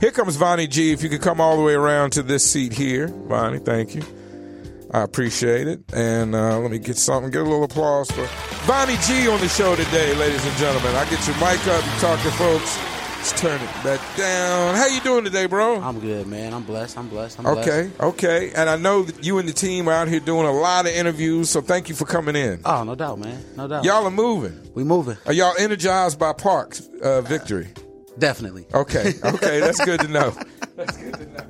Here comes Vonnie G. If you could come all the way around to this seat here, Vonnie, thank you. I appreciate it. And uh, let me get something, get a little applause for Vonnie G on the show today, ladies and gentlemen. I get your mic up, you talk to folks. Let's turn it back down. How you doing today, bro? I'm good, man. I'm blessed. I'm blessed. I'm okay, blessed. okay. And I know that you and the team are out here doing a lot of interviews, so thank you for coming in. Oh, no doubt, man. No doubt. Y'all are moving. we moving. Are y'all energized by Park's uh, victory? Definitely. Okay, okay, that's good to know. That's good to know.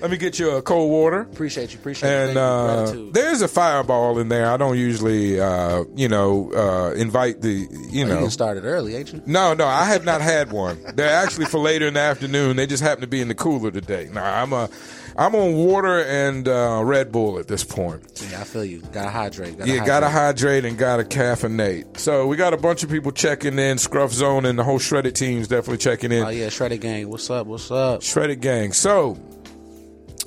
Let me get you a cold water. Appreciate you. Appreciate you. And uh, there's a fireball in there. I don't usually, uh, you know, uh, invite the, you You know. done started early, ain't you? No, no, I have not had one. They're actually for later in the afternoon. They just happen to be in the cooler today. Nah, I'm a, I'm on water and uh, Red Bull at this point. Yeah, I feel you. Gotta hydrate. Gotta hydrate. gotta hydrate and gotta caffeinate. So we got a bunch of people checking in. Scruff Zone and the whole Shredded team's definitely checking in. Oh yeah, Shredded Gang. What's up? What's up? Shredded Gang. So,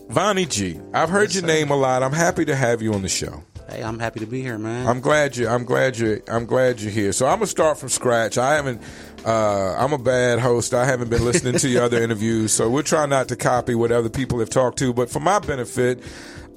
Vonnie G, I've heard your name a lot. I'm happy to have you on the show. Hey, I'm happy to be here, man. I'm glad you. I'm glad you. I'm glad you're here. So I'm gonna start from scratch. I haven't. Uh, I'm a bad host. I haven't been listening to your other interviews, so we'll try not to copy what other people have talked to. But for my benefit,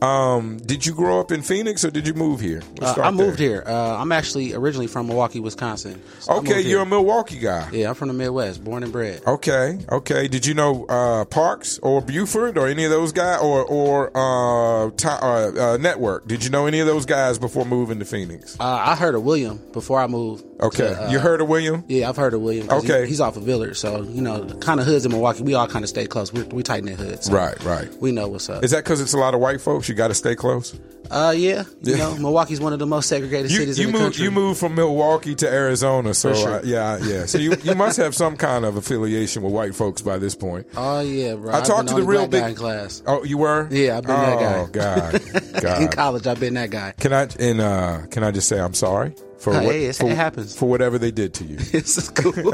um, did you grow up in Phoenix or did you move here? Uh, I moved there. here. Uh, I'm actually originally from Milwaukee, Wisconsin. So Okay, you're a. Milwaukee guy. Yeah, I'm from the Midwest, born and bred. Okay, okay. Did you know uh, Parks or Buford or any of those guys or or uh, uh, uh, Network? Did you know any of those guys before moving to Phoenix? Uh, I heard of William before I moved. Okay, to, you heard of William? Yeah, I've heard of William. 'cause he- Okay. he's off of Village, so you know, kind of hoods in Milwaukee. We all kind of stay close. We're, we tight knit hoods. So Right, right. We know what's up. Is that because it's a lot of white folks? You got to stay close. Uh, yeah, you know, Milwaukee's one of the most segregated You, cities you in the moved country. you moved from Milwaukee to Arizona, so sure. uh, yeah, yeah. So you you must have some kind of affiliation with white folks by this point. Oh yeah, bro. I I've talked to the real big guy in class. Oh, you were? Yeah, I've been that guy. Oh God, God. In college, I've been that guy. Can I and uh, can I just say I'm sorry for Hey, what it's- for, it happens. for whatever they did to you. This is cool.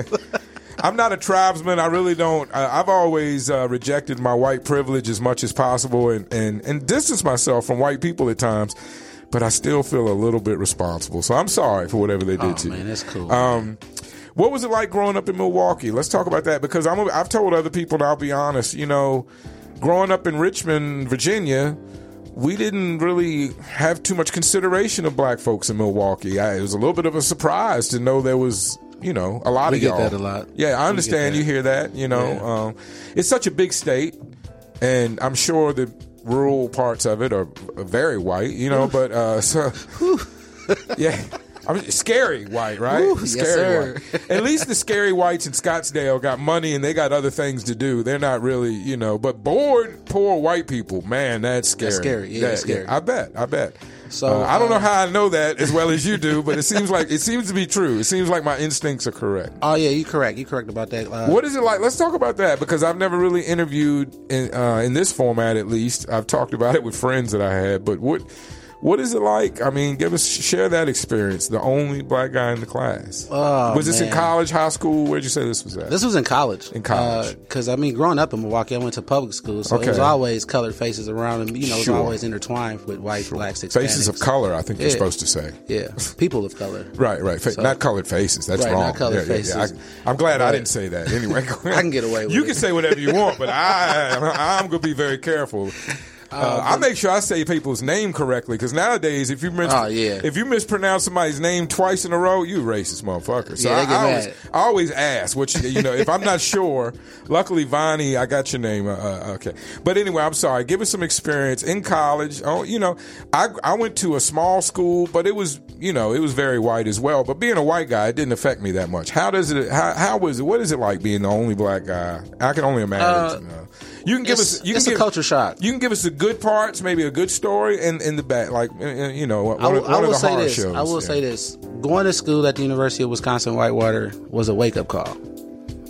I'm not a tribesman. I really don't. I, I've always uh, rejected my white privilege as much as possible and, and, and distanced myself from white people at times. But I still feel a little bit responsible. So I'm sorry for whatever they did oh to you. man, that's cool. Um, what was it like growing up in Milwaukee? Let's talk about that because I'm, I've told other people, and I'll be honest, you know, growing up in Richmond, Virginia, we didn't really have too much consideration of black folks in Milwaukee. I, it was a little bit of a surprise to know there was, you know, a lot We of get y'all. that a lot. Yeah, I understand you hear that. You know, Yeah. um, it's such a big state, and I'm sure the rural parts of it are very white. You know, but uh, so yeah. I mean, scary white, right? Woo, yes, scary sir. white. At least the scary whites in Scottsdale got money and they got other things to do. They're not really, you know, but bored, poor white people, man, that's scary. That's scary. Yeah, That- scary. I bet. I bet. So, Uh, I don't know uh, how I know that as well as you do, but it seems like it seems to be true. It seems like my instincts are correct. oh yeah, you correct. You correct about that. Uh, What is it like? Let's talk about that because I've never really interviewed in uh, in this format. At least I've talked about it with friends that I had. But what what is it like? I mean, give us share that experience. The only black guy in the class. Oh, was this in college, high school? Where'd you say this was at? This was in college. In college. Uh, because I mean, growing up in Milwaukee, I went to public school, so it was always colored faces around, and you know, it was always intertwined with white, blacks, Hispanics. Faces of color. I think you're supposed to say. Yeah, people of color. Right, right. Fa- So- not colored faces. That's Right, wrong. not colored Yeah, yeah, yeah. faces. I, am glad I didn't say that. Anyway, I can get away with You it. can say whatever you want, but I, I'm going to be very careful. Uh, I make sure I say people's name correctly because nowadays, if you mis- Oh, yeah. if you mispronounce somebody's name twice in a row, you racist motherfucker. So Yeah, I, I always. I always ask what you, you know. if I'm not sure, luckily Vonnie, I got your name. Uh, uh, okay, but anyway, I'm sorry. Give us some experience in college. Oh, you know, I I went to a small school, but it was you know it was very white as well. But being a white guy, it didn't affect me that much. How does it? How how was it? What is it like being the only black guy? I can only imagine. Uh, you can give it's- us. You it's can a give, culture shock. You can give us the good parts, maybe a good story, and in the back, like uh, uh, you know, one, I will, of, I will of the say this. shows. I will yeah. say this: going to school at the University of Wisconsin Whitewater was a wake up call.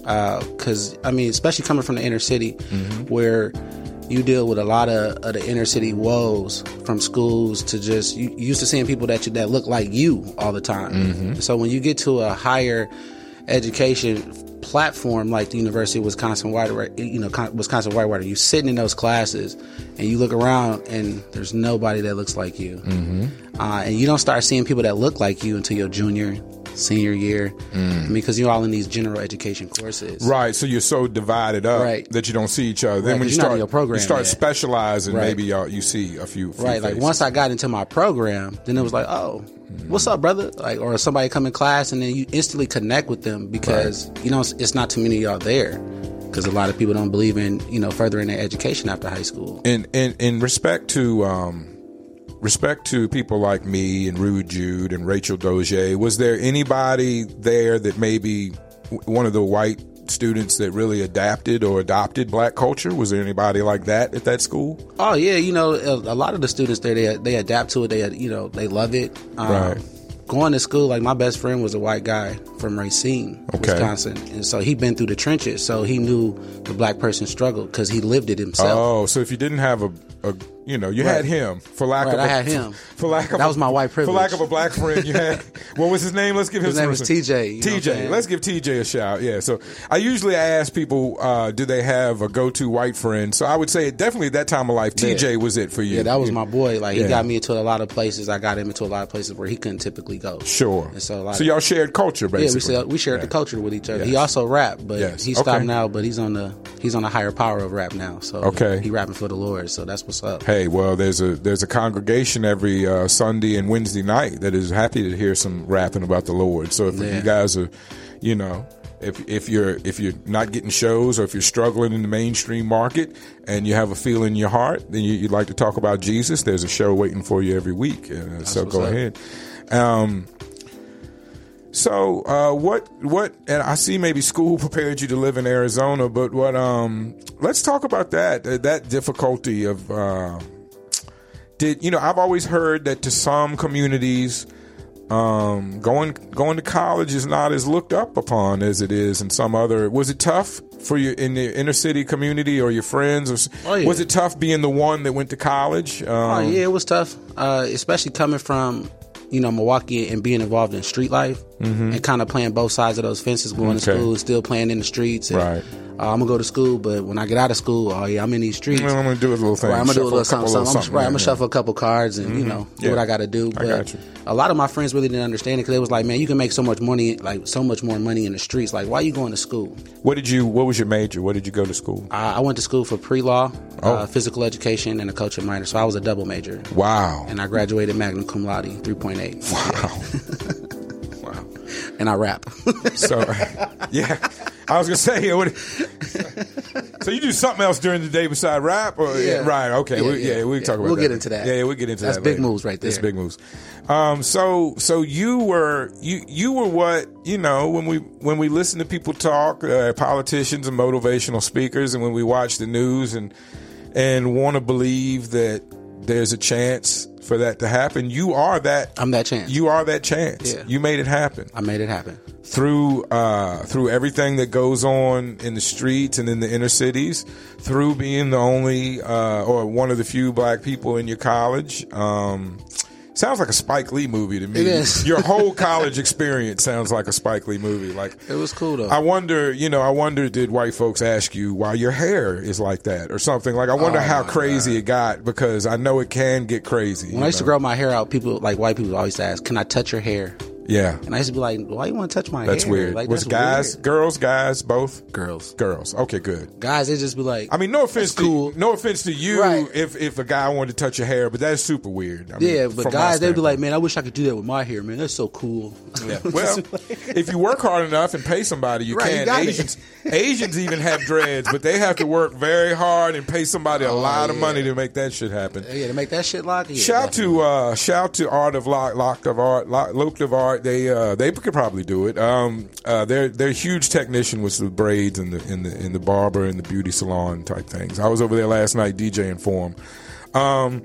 Because I mean, especially coming from the inner city, Mm-hmm. where you deal with a lot of, of the inner city woes from schools to just you, you used to seeing people that you, that look like you all the time. Mm-hmm. So when you get to a higher education platform like the University of Wisconsin Whitewater, you know, Wisconsin Whitewater, you sitting in those classes and you look around and there's nobody that looks like you. Mm-hmm. Uh, and you don't start seeing people that look like you until your junior senior year. Mm. I mean, because you're all in these general education courses. Right, so you're so divided up Right. that you don't see each other. Then Right, when 'cause you start, your program you start yet. specializing. Right. Maybe y'all, you see a few, few Right, like once I got into my program, then it was like, oh, what's up, brother? Like, or somebody come in class, and then you instantly connect with them because you know it's, it's not too many of y'all there. Because a lot of people don't believe in you know furthering their education after high school. in in in respect to um, respect to people like me and Rude Jude and Rachel Dozier, was there anybody there that maybe one of the white students that really adapted or adopted black culture? Was there anybody like that at that school? Oh yeah, you know a, a lot of the students there they they adapt to it. They you know they love it. Um, Right. Going to school, like my best friend was a white guy from Racine, Okay. Wisconsin, and so he'd been through the trenches, so he knew the black person struggle because he lived it himself. Oh, so if you didn't have a, a you know, you had him for lack Right, of I a, had him. for lack of That a- was my white friend For lack of a black friend, you had what was his name? Let's give him His name was. TJ, you know what I'm TJ, let's give TJ a shout. Yeah. So I usually ask people, uh, do they have a go-to white friend? So I would say definitely at that time of life, TJ was it for you. Yeah, that was my boy. Like Yeah. he got me into a lot of places. I got him into a lot of places where he couldn't typically go. Sure. And so, so of- y'all shared culture, basically. Yeah, we we shared the culture with each other. He also rapped, but Yes. he stopped Okay. now. But he's on the he's on a higher power of rap now. So Okay. he rapping for the Lord. So that's what's up. Hey, well, there's a there's a congregation every uh, Sunday and Wednesday night that is happy to hear some rapping about the Lord. So if Yeah. you guys are, you know, if if you're if you're not getting shows or if you're struggling in the mainstream market and you have a feel in your heart, then you, you'd like to talk about Jesus. There's a show waiting for you every week. Uh, so go ahead. Um, so uh, what what and I see maybe school prepared you to live in Arizona, but what um let's talk about that uh, that difficulty of uh, did you know I've always heard that to some communities um, going going to college is not as looked up upon as it is in some other. Was it tough for you in the inner city community or your friends? Or Oh, yeah. was it tough being the one that went to college? Um, Oh yeah, it was tough, uh, especially coming from you know Milwaukee and being involved in street life and kind of playing both sides of those fences, going to Mm-hmm. School, still playing in the streets. And, Right. Uh, I'm gonna go to school, but when I get out of school, oh yeah, I'm in these streets. Well, I'm gonna do a little thing. Right, I'm gonna do a Shuffle little something. couple something. I'm, right, I'm gonna shuffle a couple cards and you know do Yeah. what I got to do. But a lot of my friends really didn't understand it because they was like, "Man, you can make so much money, like so much more money in the streets. Like, why are you going to school?" What did you? What was your major? What did you go to school? I, I went to school for pre law, Oh. uh, physical education, and a culture minor. So I was a double major, Wow. and I graduated magna cum laude, 3.8, Wow. and I rap. So, yeah, I was gonna say. it would- so you do something else during the day beside rap, or Yeah. right? Okay, Yeah, we, yeah, yeah, we can yeah. talk about We'll that. get into that. Yeah, yeah, we'll get into That's that. That's big later. moves right That's there. big moves. Um, so, so you were you you were what you know when we when we listen to people talk, uh, politicians and motivational speakers, and when we watch the news and and want to believe that there's a chance for that to happen. You are that. I'm that chance. You are that chance. Yeah. You made it happen I made it happen. through uh, through everything that goes on in the streets and in the inner cities, through being the only uh, or one of the few black people in your college. Um, sounds like a Spike Lee movie to me. It is. Your whole college experience sounds like a Spike Lee movie. Like It was cool though. I wonder, you know, I wonder did white folks ask you why your hair is like that or something? Like I wonder Oh, how crazy it got because I know it can get crazy. when I used to grow my hair out, people like white people always ask, "Can I touch your hair?" Yeah, And I used to be like, "Why you want to touch my that's hair?" weird. Like, Was that's guys, weird. girls, guys, both girls, girls? Okay, good. guys, they just be like, I mean, no offense That's cool. no offense to you Right. if if a guy wanted to touch your hair, but that's super weird. I yeah, from but guys, they'd be like, "Man, I wish I could do that with my hair, man. That's so cool." Well, if you work hard enough and pay somebody, you Right, can. got it. Asians, Asians even have dreads, but they have to work very hard and pay somebody a lot of Oh, money to make that shit happen. yeah, to make that shit lock. Yeah, Shout definitely. to uh, shout to Art of Lock, Locked of Art, Lock, Locked of Art. They uh, they could probably do it. Um, uh, they're they're huge technician with the braids and the in the in the barber and the beauty salon type things. I was over there last night DJing for them. Um,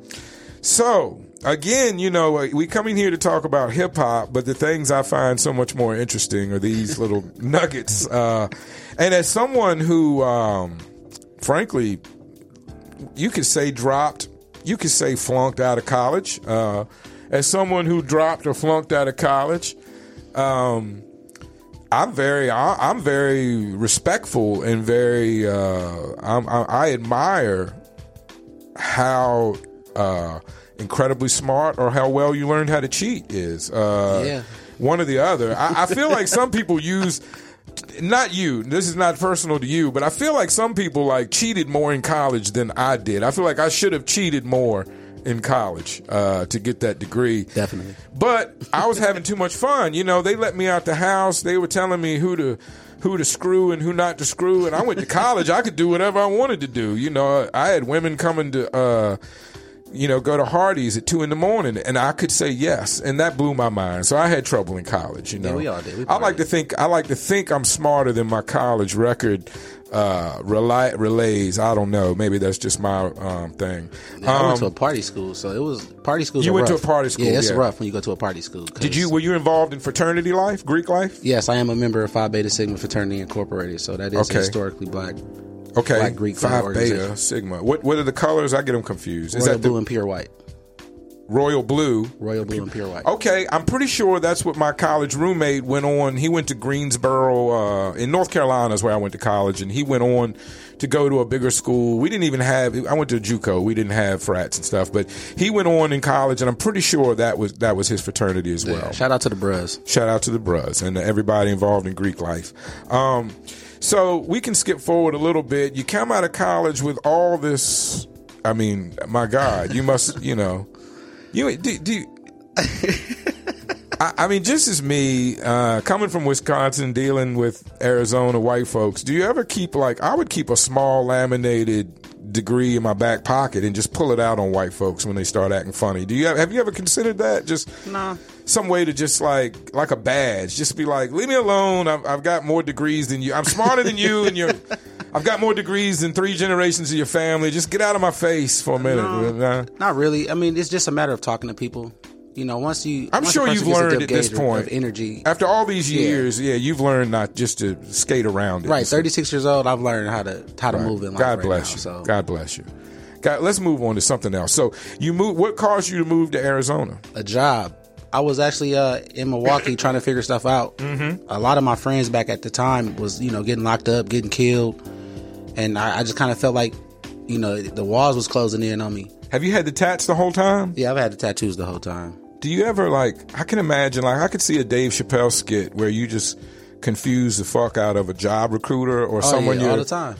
so again, you know, uh, we coming here to talk about hip hop, but the things I find so much more interesting are these little nuggets. Uh, and as someone who, um, frankly, you could say dropped, you could say flunked out of college. Uh, as someone who dropped or flunked out of college, um, I'm very, I'm very respectful and very, uh, I'm, I, I admire how uh, incredibly smart or how well you learned how to cheat is. Uh, Yeah. one or the other. I, I feel like some people use not you. This is not personal to you, but I feel like some people like cheated more in college than I did. I feel like I should have cheated more in college uh, to get that degree. Definitely. But I was having too much fun. You know, they let me out the house. They were telling me who to who to screw and who not to screw. And I went to college. I could do whatever I wanted to do. You know, I had women coming to. Uh, you know, go to Hardee's at two in the morning, and I could say yes, and that blew my mind. So I had trouble in college. You know, Yeah, we all did. We I like to think I like to think I'm smarter than my college record uh, rely, relays. I don't know. Maybe that's just my um, thing. I went Um, to a party school, so it was party school. You went to a party school, Yeah, it's yeah. rough when you go to a party school. did you were you involved in fraternity life, Greek life? Yes, I am a member of Phi Beta Sigma Fraternity Incorporated, so that is Okay. historically black. Okay, Black Greek Phi. Beta Sigma. What what are the colors? I get them confused. Is Royal that the blue and pure white. royal blue? Royal blue and pure white. Okay, I'm pretty sure that's what my college roommate went on. He went to Greensboro uh, in North Carolina, is where I went to college, and he went on to go to a bigger school. We didn't even have. I went to JUCO. We didn't have frats and stuff, but he went on in college, and I'm pretty sure that was that was his fraternity as well. Yeah, shout out to the bros. Shout out to the Bruz and everybody involved in Greek life. Um, so we can skip forward a little bit. You come out of college with all this. I mean, my God, you must, you know, you do. do you, I, I mean, just as me uh, coming from Wisconsin, dealing with Arizona white folks. Do you ever keep like I would keep a small laminated degree in my back pocket and just pull it out on white folks when they start acting funny? Do you have, have you ever considered that? Just Nah. some way to just like like a badge, just be like, leave me alone. I've, I've got more degrees than you. I'm smarter than you, and you're. I've got more degrees than three generations of your family. Just get out of my face for a minute. Nah. Not really. I mean, it's just a matter of talking to people. You know, once you, I'm once sure you've learned at this point. of energy. After all these years, yeah, you've learned not just to skate around it. Right, 36 years old. I've learned how to how to move in life. God right bless now, you. So God bless you. God, let's move on to something else. So you move. What caused you to move to Arizona? a job. I was actually uh, in Milwaukee trying to figure stuff out. Mm-hmm. A lot of my friends back at the time was you know getting locked up, getting killed, and I, I just kind of felt like you know the walls was closing in on me. Have you had the tats the whole time? Yeah, I've had the tattoos the whole time. Do you ever like? I can imagine like I could see a Dave Chappelle skit where you just confuse the fuck out of a job recruiter or Oh, someone yeah, all the time.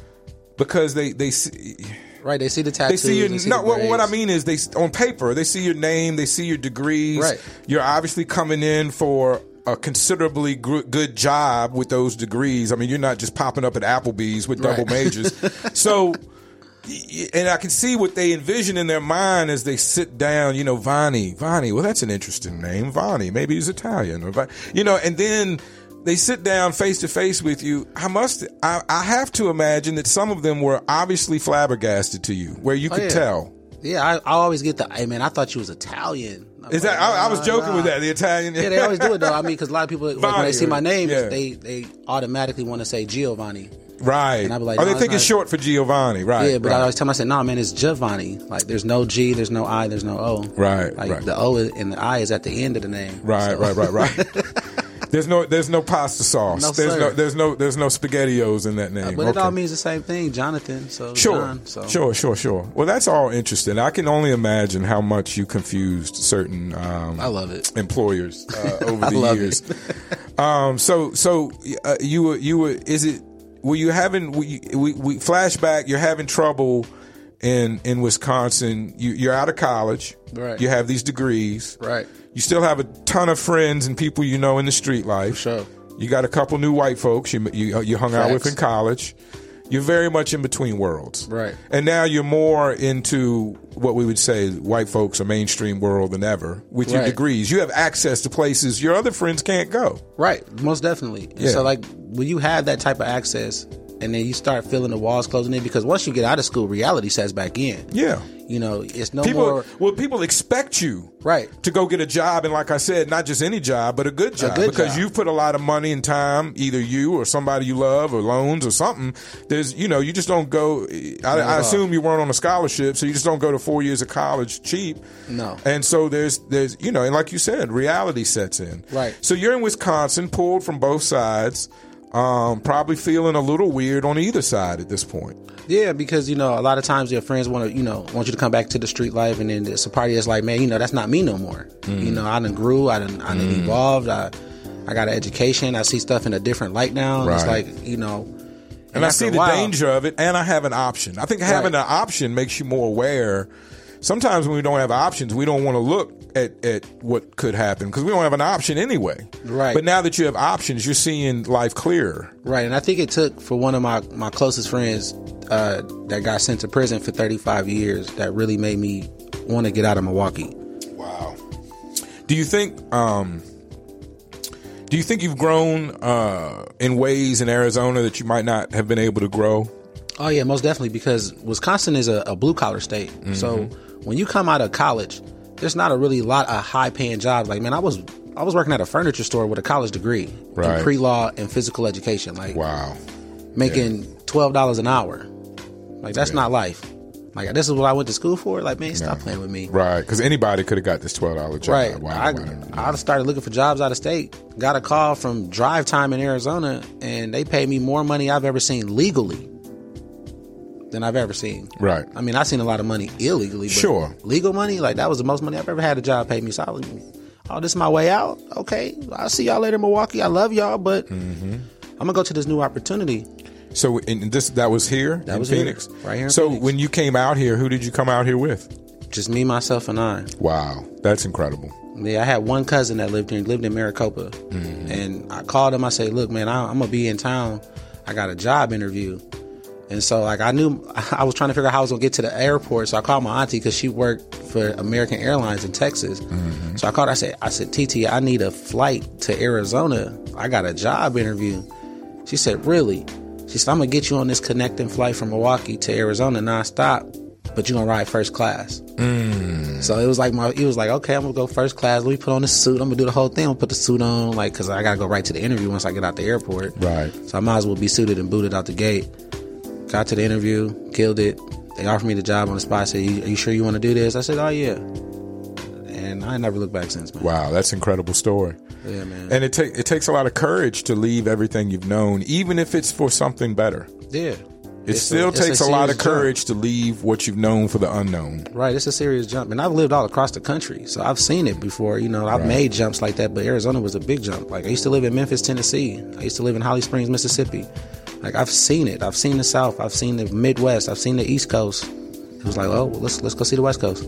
because they they see Right, they see the they tattoos. see your they see no. the What, what I mean is they on paper they see your name, they see your degrees. Right. You're obviously coming in for a considerably gr- good job with those degrees. I mean, you're not just popping up at Applebee's with double Right. majors. so. And I can see what they envision in their mind as they sit down. You know, Vani, Vani. Well, that's an interesting name, Vani. Maybe he's Italian, or you know. And then they sit down face to face with you. I must. I, I have to imagine that some of them were obviously flabbergasted to you, where you oh, could Oh, yeah. tell. Yeah, I, I always get the. Hey man, I thought you was Italian. I'm Is like, that? I, I was joking nah. with that. The Italian. Yeah, they always do it though. I mean, because a lot of people like, when they see my name, yeah. they they automatically want to say Giovanni. Right. And I'd be like, oh, they no, think it's short for Giovanni. Right. Yeah, but right. I always tell them, I said, "No, man, it's Giovanni. Like, there's no G, there's no I, there's no O. Right, Like right. the O and the I is at the end of the name. Right, So- right, right, right. there's no, there's no pasta sauce. No, there's sir. no, there's no, there's no spaghettios in that name. But it all means the same thing, Jonathan. So Sure, John, so. sure, sure, sure. Well, that's all interesting. I can only imagine how much you confused certain um, I love it. employers uh, over I the love years. um, so, so uh, you were, you were, is it? Were you having? You, we, we flashback. You're having trouble in in Wisconsin. You, you're out of college. Right. You have these degrees. Right. You still have a ton of friends and people you know in the street life. sure. You got a couple new white folks you you, you hung out with in college. You're very much in between worlds. Right. And now you're more into what we would say white folks a mainstream world than ever with your degrees. You have access to places your other friends can't go. Right, most definitely. Yeah. So, like, when you have that type of access, and then you start feeling the walls closing in, because once you get out of school, reality sets back in. Yeah. You know, it's no People more. well people expect you Right. to go get a job and like I said, not just any job, but a good job. good because job. you've put a lot of money and time, either you or somebody you love or loans or something. There's you know, you just don't go I, I assume you weren't on a scholarship, so you just don't go to four years of college cheap. No. And so there's there's you know, and like you said, reality sets in. Right. So you're in Wisconsin, pulled from both sides. Um, probably feeling a little weird on either side at this point. Yeah, because you know, a lot of times your friends want to, you know, want you to come back to the street life, and then it's a party that's like, man, you know, that's not me no more. Mm. You know, I done grew, I done, I done evolved. I, I got an education. I see stuff in a different light now. And It's like you know, and I see the while- danger of it, and I have an option. I think having Right. an option makes you more aware. Sometimes when we don't have options, we don't want to look at, at what could happen because we don't have an option anyway. Right. But now that you have options, you're seeing life clearer. Right, and I think it took for one of my my closest friends uh, that got sent to prison for 35 years that really made me want to get out of Milwaukee. Wow. Do you think? Um, do you think you've grown uh, in ways in Arizona that you might not have been able to grow? Oh yeah, most definitely because Wisconsin is a, a blue collar state. So when you come out of college, there's not a really lot of high paying jobs. Like man, I was I was working at a furniture store with a college degree Right. in pre law and physical education, like Wow. making twelve dollars an hour. Like that's not life. Like this is what I went to school for. Like man, stop playing with me. Right, because anybody could have got this twelve dollar job. Right. Wow, I, wow. I started looking for jobs out of state. Got a call from Drive Time in Arizona, and they paid me more money I've ever seen legally than I've ever seen. Right. I mean, I've seen a lot of money illegally. But Sure. Legal money, like that was the most money I've ever had a job pay me. So I was, oh, this is my way out. Okay. I'll see y'all later, Milwaukee. I love y'all, but Mm-hmm. I'm going to go to this new opportunity. So, and this that was here That in was here, Phoenix, right here in so, Phoenix. when you came out here, who did you come out here with? Just me, myself, and I. Wow, that's incredible. Yeah, I had one cousin that lived here, lived in Maricopa, Mm-hmm. and I called him. I said, "Look, man, I, I'm gonna be in town. I got a job interview." And so, like, I knew I was trying to figure out how I was gonna get to the airport. So I called my auntie because she worked for American Airlines in Texas. Mm-hmm. So I called. I said, "I said, TT, I need a flight to Arizona. I got a job interview." She said, "Really?" She said, "I'm gonna get you on this connecting flight from Milwaukee to Arizona nonstop, but you're gonna ride first class." So it was like my, he was like, okay, I'm gonna go first class. Let me put on the suit. I'm gonna do the whole thing. I'm gonna put the suit on, like, cause I gotta go right to the interview once I get out the airport. Right. So I might as well be suited and booted out the gate. Got to the interview, killed it. They offered me the job on the spot. I said, "Are you sure you want to do this?" I said, "Oh yeah." And I never looked back since, man. Wow, that's an incredible story. Yeah, man. And it take it takes a lot of courage to leave everything you've known, even if it's for something better. yeah. It It's still it's takes a, lot serious of jump. courage to leave what you've known for the unknown. Right, it's a serious jump, and I've lived all across the country, so I've seen it before. You know, I've Right. made jumps like that, but Arizona was a big jump. Like I used to live in Memphis, Tennessee. I used to live in Holly Springs, Mississippi. Like I've seen it. I've seen the South. I've seen the Midwest. I've seen the East Coast. It was like, oh, well, let's let's go see the West Coast.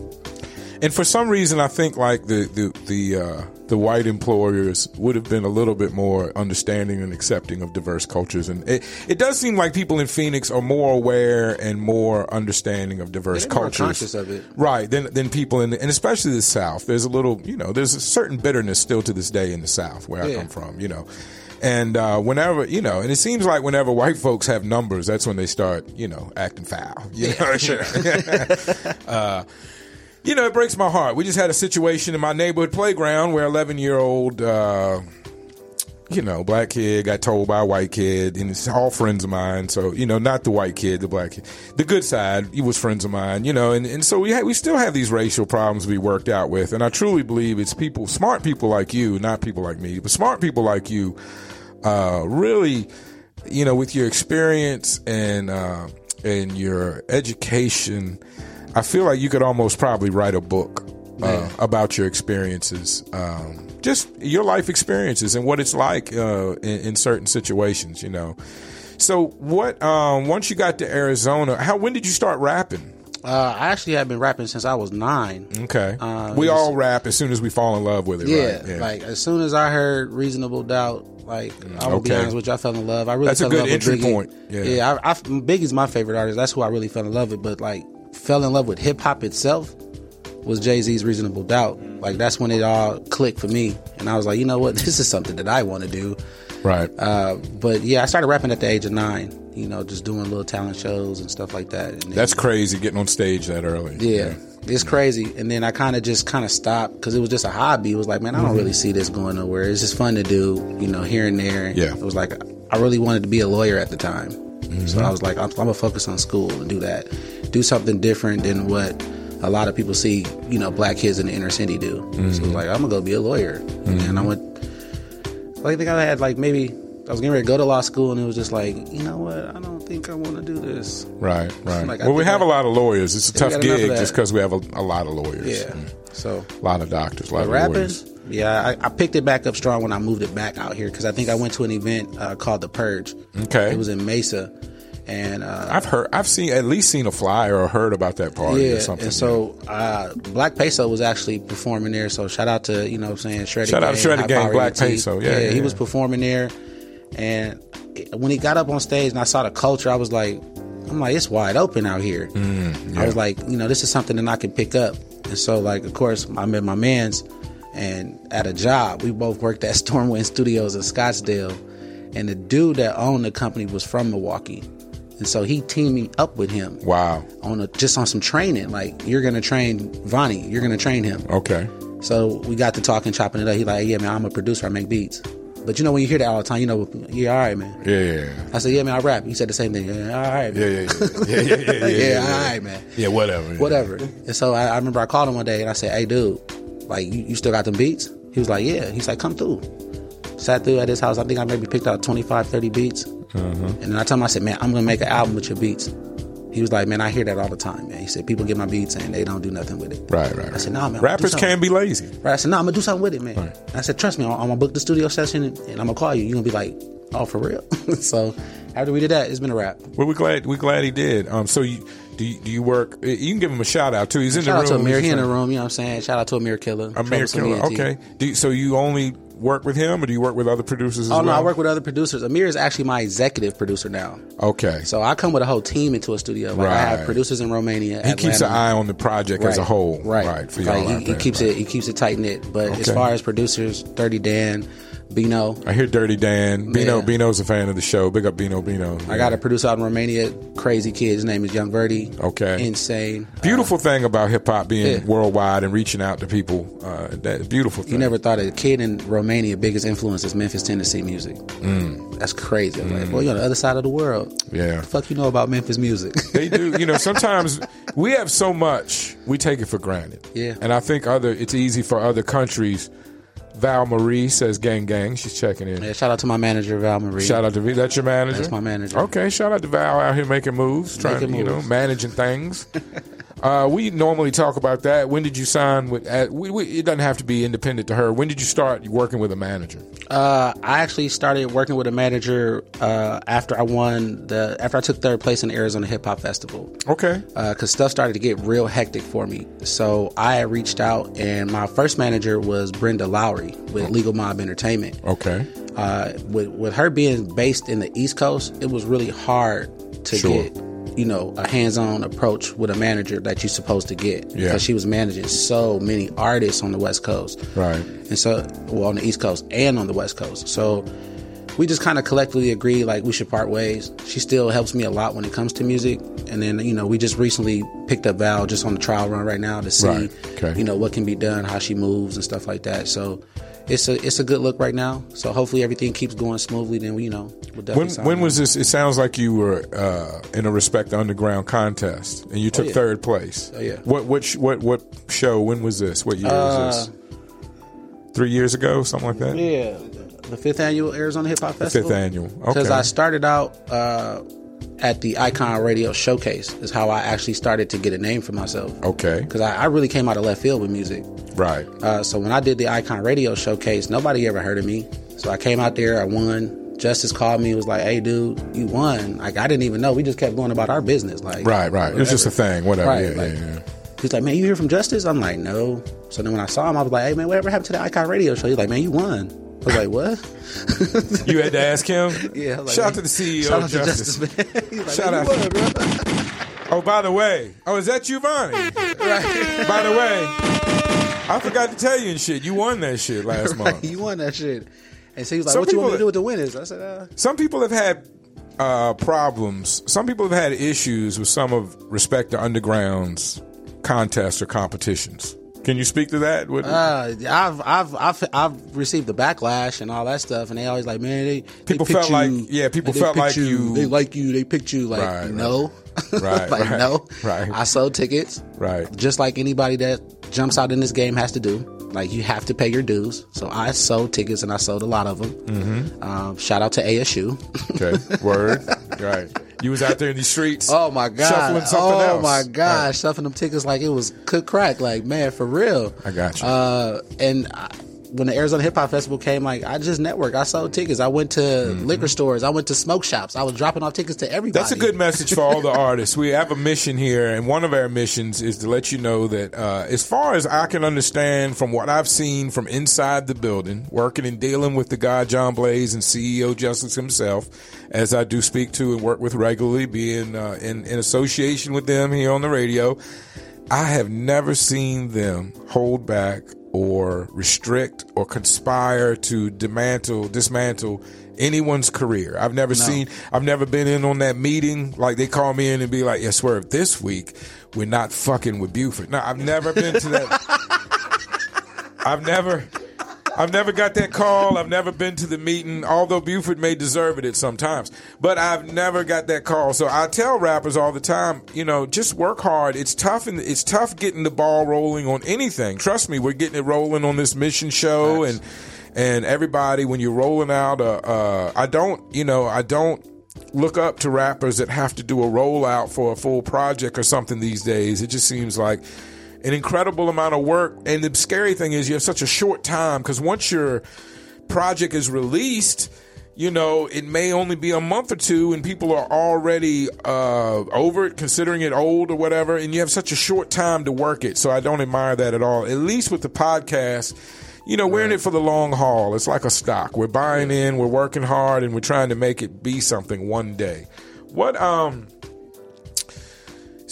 And for some reason, I think like the the the uh, the white employers would have been a little bit more understanding and accepting of diverse cultures, and it, it does seem like people in Phoenix are more aware and more understanding of diverse cultures, conscious of it. right? Than than people in the, and especially the South. There's a little, you know, there's a certain bitterness still to this day in the South where I come from, you know. And uh, whenever you know, and it seems like whenever white folks have numbers, that's when they start, you know, acting foul. You know? uh, you know, it breaks my heart. We just had a situation in my neighborhood playground where 11 year old, uh, you know, black kid got told by a white kid, and it's all friends of mine. So, you know, not the white kid, the black kid, the good side. He was friends of mine, you know, and, and so we ha- we still have these racial problems to be worked out with. And I truly believe it's people, smart people like you, not people like me, but smart people like you, uh, really, you know, with your experience and uh, and your education, I feel like you could almost probably write a book uh, about your experiences, um, just your life experiences and what it's like uh, in, in certain situations. You know. So, what? Um, once you got to Arizona, how? When did you start rapping? Uh, I actually have been rapping since I was nine. Okay, Uh, we all rap as soon as we fall in love with it. Yeah, right? like as soon as I heard "Reasonable Doubt," like I will be honest with you, I fell in love. I really That's a good in love with entry Biggie. point. Yeah. yeah. I, I, Biggie's my favorite artist. That's who I really fell in love with. But like, fell in love with hip hop itself was Jay Z's "Reasonable Doubt." Like that's when it all clicked for me, and I was like, you know what, this is something that I want to do. right. Uh, but yeah, I started rapping at the age of nine. You know, just doing little talent shows and stuff like that. And then- That's crazy getting on stage that early. yeah, it's crazy. And then I kind of just kind of stopped because it was just a hobby. It was like, man, I don't really see this going nowhere. It's just fun to do, you know, here and there. Yeah. It was like I really wanted to be a lawyer at the time, so I was like, I'm, I'm gonna focus on school and do that, do something different than what a lot of people see, you know, black kids in the inner city do. So I was mm-hmm. like, I'm gonna go be a lawyer, mm-hmm. and I went. I think I had like maybe I was getting ready to go to law school, and it was just like, you know what, I don't think I want to do this. Right, right. Like, well, we have I- a lot of lawyers. It's a tough got enough of gig just because we have a, a lot of lawyers. Yeah. Mm. So A lot of doctors, a lot of rapping, lawyers. Yeah, I, I picked it back up strong when I moved it back out here because I think I went to an event uh, called the Purge. Okay. It was in Mesa, and uh, I've heard, I've seen at least seen a flyer or heard about that party yeah, or something. and so uh, Black Peso was actually performing there. So shout out to you know what I'm saying Shreddy Shout out to Gang, Shreddy Gang, Black. Peso. Yeah, yeah, he was performing there, and when he got up on stage and I saw the culture, I was like, I'm like, it's wide open out here. Mm, I was like, you know, this is something that I can pick up. And so, like, of course, I met my man's, and at a job, we both worked at Stormwind Studios in Scottsdale, and the dude that owned the company was from Milwaukee, and so he teamed me up with him wow. on a, just on some training. Like, you're gonna train Vonnie, you're gonna train him. Okay. So we got to talking, chopping it up. He like, yeah, man, I'm a producer. I make beats. But you know, when you hear that all the time, you know, yeah, all right, man. Yeah, yeah, yeah. I said, yeah, man, I rap. He said the same thing. Yeah, all right, Yeah, man. yeah, yeah, yeah, yeah, yeah, yeah, Yeah, all right, man. Yeah, whatever. Whatever. And so I, I remember I called him one day and I said, hey, dude, like, you, you still got them beats? He was like, yeah. He's like, come through. Sat through at his house. I think I maybe picked out 25, 30 beats. And then I told him, I said, man, I'm going to make an album with your beats. He was like, man, I hear that all the time, man. He said, people get my beats and they don't do nothing with it. Right, right. I said, nah, man. I'm gonna do Rappers something." can be lazy. Right. I said, no, I'm gonna do something with it, man. I said, trust me, I'm, I'm gonna book the studio session and, and I'm gonna call you. You're gonna be like, oh, for real? so after we did that, it's been a wrap. Well, we're glad we're glad he did. Um, so you do you, do you work? You can give him a shout out too. He's in Shout out the to room. Amir. He's He in the room, you know what I'm saying? Shout out to Amir Killer. Amir Killer. Okay. Do you, so you only work with him, or do you work with other producers as well? Oh, well? no, I work with other producers. Amir is actually my executive producer now. Okay. So I come with a whole team into a studio. Like I have producers in Romania. he keeps an eye on the project as a whole. Right. Right. For like y'all he, he keeps Right. it he keeps it tight knit. But as far as producers, Dirty Dan, Bino. I hear Dirty Dan. Bino. Yeah. Bino's a fan of the show. Big up Bino. Bino. I got a producer out in Romania, crazy kid. His name is Young Verdi. Okay. Insane. Beautiful thing about hip hop being Yeah. worldwide and reaching out to people. Uh, that beautiful thing. You never thought a kid in Romania biggest influence is Memphis, Tennessee music. Mm. That's crazy. I'm like, well, you're on the other side of the world. Yeah. The fuck you know about Memphis music? They do. You know, sometimes we have so much we take it for granted. Yeah. And I think other it's easy for other countries. Val Marie says gang gang. She's checking in. yeah, shout out to my manager Val Marie. Shout out to V. That's your manager. That's my manager. Okay. Shout out to Val out here making moves, trying Making to you know managing things. uh, we normally talk about that. When did you sign with? At, we, we, it doesn't have to be independent to her. When did you start working with a manager? Uh, I actually started working with a manager uh, after I won the after I took third place in the Arizona Hip Hop Festival. Okay. because stuff started to get real hectic for me. So I reached out, and my first manager was Brenda Lowry with Legal Mob Entertainment. Okay. Uh, with with her being based in the East Coast, it was really hard to Sure. get you know a hands on approach with a manager that you're supposed to get Yeah. because she was managing so many artists on the West Coast. Right. And so, well, on the East Coast and on the West Coast. So we just kind of collectively agreed like we should part ways. She still helps me a lot when it comes to music. And then, you know, we just recently picked up Val just on the trial run right now to see, Right. Okay. you know, what can be done, how she moves and stuff like that. So it's a it's a good look right now. So hopefully everything keeps going smoothly. Then we, you know, we'll definitely When when was this? It sounds like you were uh, in a Respect Underground contest, and you took yeah. third place. Oh, yeah. What what what what show? When was this? What year was this? Three years ago, something like that. Uh, Yeah, the fifth annual Arizona Hip Hop Festival. Fifth annual. Because I started out uh, at the Icon Radio Showcase. Is how I actually started to get a name for myself. Okay. Because I, I really came out of left field with music. Right. Uh, so when I did the Icon Radio Showcase, nobody ever heard of me. So I came out there, I won. Justice called me, and was like, "Hey, dude, you won!" Like I didn't even know. We just kept going about our business. Like Right. Right. It was just a thing. Whatever. Right, yeah, like- yeah, yeah. He's like, "Man, you hear from Justice?" I'm like, "No." So then when I saw him, I was like, "Hey, man, whatever happened to the Icon Radio Show?" He's like, "Man, you won." I was like, "What?" You had to ask him. Yeah. Like, Shout out to the CEO Shout of out to Justice. Justice. Like, Shout out. you bro." Oh, by the way. Oh, is that Giovanni? By the way, I forgot to tell you and shit. You won that shit last month. You won that shit. And so he was like, Some "What you want me to do with the winners?" I said, uh, Some people have had uh, problems. Some people have had issues with some of Respect to Underground's contests or competitions. Can you speak to that? What- Uh, I've I've I've I've received the backlash and all that stuff, and they always like, man, they they People picked felt you, like- yeah, people felt like you- they like you, they picked you. Like right. no, Right, like right, no, right. I sold tickets, right. just like anybody that jumps out in this game has to do. Like you have to pay your dues. So I sold tickets, and I sold a lot of them. Mm-hmm. Um, shout out to ASU. Okay. Word. right. You was out there in these streets. Oh my god! Shuffling something oh else. my gosh! Right. Shuffling them tickets like it was cook crack. Like man, for real. I got you. Uh, and I, when the Arizona Hip Hop Festival came, like I just networked. I sold tickets. I went to liquor stores. I went to smoke shops. I was dropping off tickets to everybody. That's a good message for all the artists. We have a mission here, and one of our missions is to let you know that, uh, as far as I can understand from what I've seen from inside the building, working and dealing with the guy John Blaze and CEO Justice himself, as I do speak to and work with regularly, being uh, in, in association with them here on the radio, I have never seen them hold back or restrict or conspire to dismantle dismantle anyone's career. I've never seen I've never been in on that meeting like they call me in and be like, "Yeah, swerve this week we're not fucking with Buford." No, I've never been to that. I've never I've never got that call. I've never been to the meeting, although Buford may deserve it at sometimes. But I've never got that call. So I tell rappers all the time, you know, just work hard. It's tough and it's tough getting the ball rolling on anything. Trust me, we're getting it rolling on this mission show and and everybody when you're rolling out uh, uh I don't, you know, I don't look up to rappers that have to do a rollout for a full project or something these days. It just seems like an incredible amount of work. And the scary thing is you have such a short time because once your project is released, you know, it may only be a month or two and people are already uh, over it, considering it old or whatever, and you have such a short time to work it. So I don't admire that at all. At least with the podcast, you know, we're in it for the long haul. It's like a stock. We're buying in, we're working hard, and we're trying to make it be something one day. What um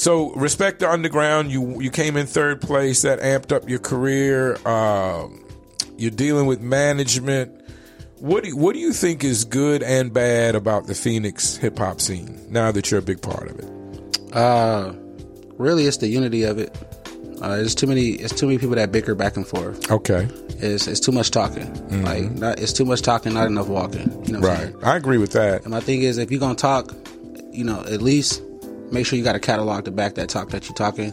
so respect the underground. You you came in third place. That amped up your career. Um, you're dealing with management. What do you, what do you think is good and bad about the Phoenix hip hop scene now that you're a big part of it? Uh, really, it's the unity of it. Uh, there's too many. It's too many people that bicker back and forth. Okay, It's it's too much talking. Like not, it's too much talking, not enough walking. You know, right. I agree with that. And my thing is, if you're gonna talk, you know, at least make sure you got a catalog to back that talk that you're talking.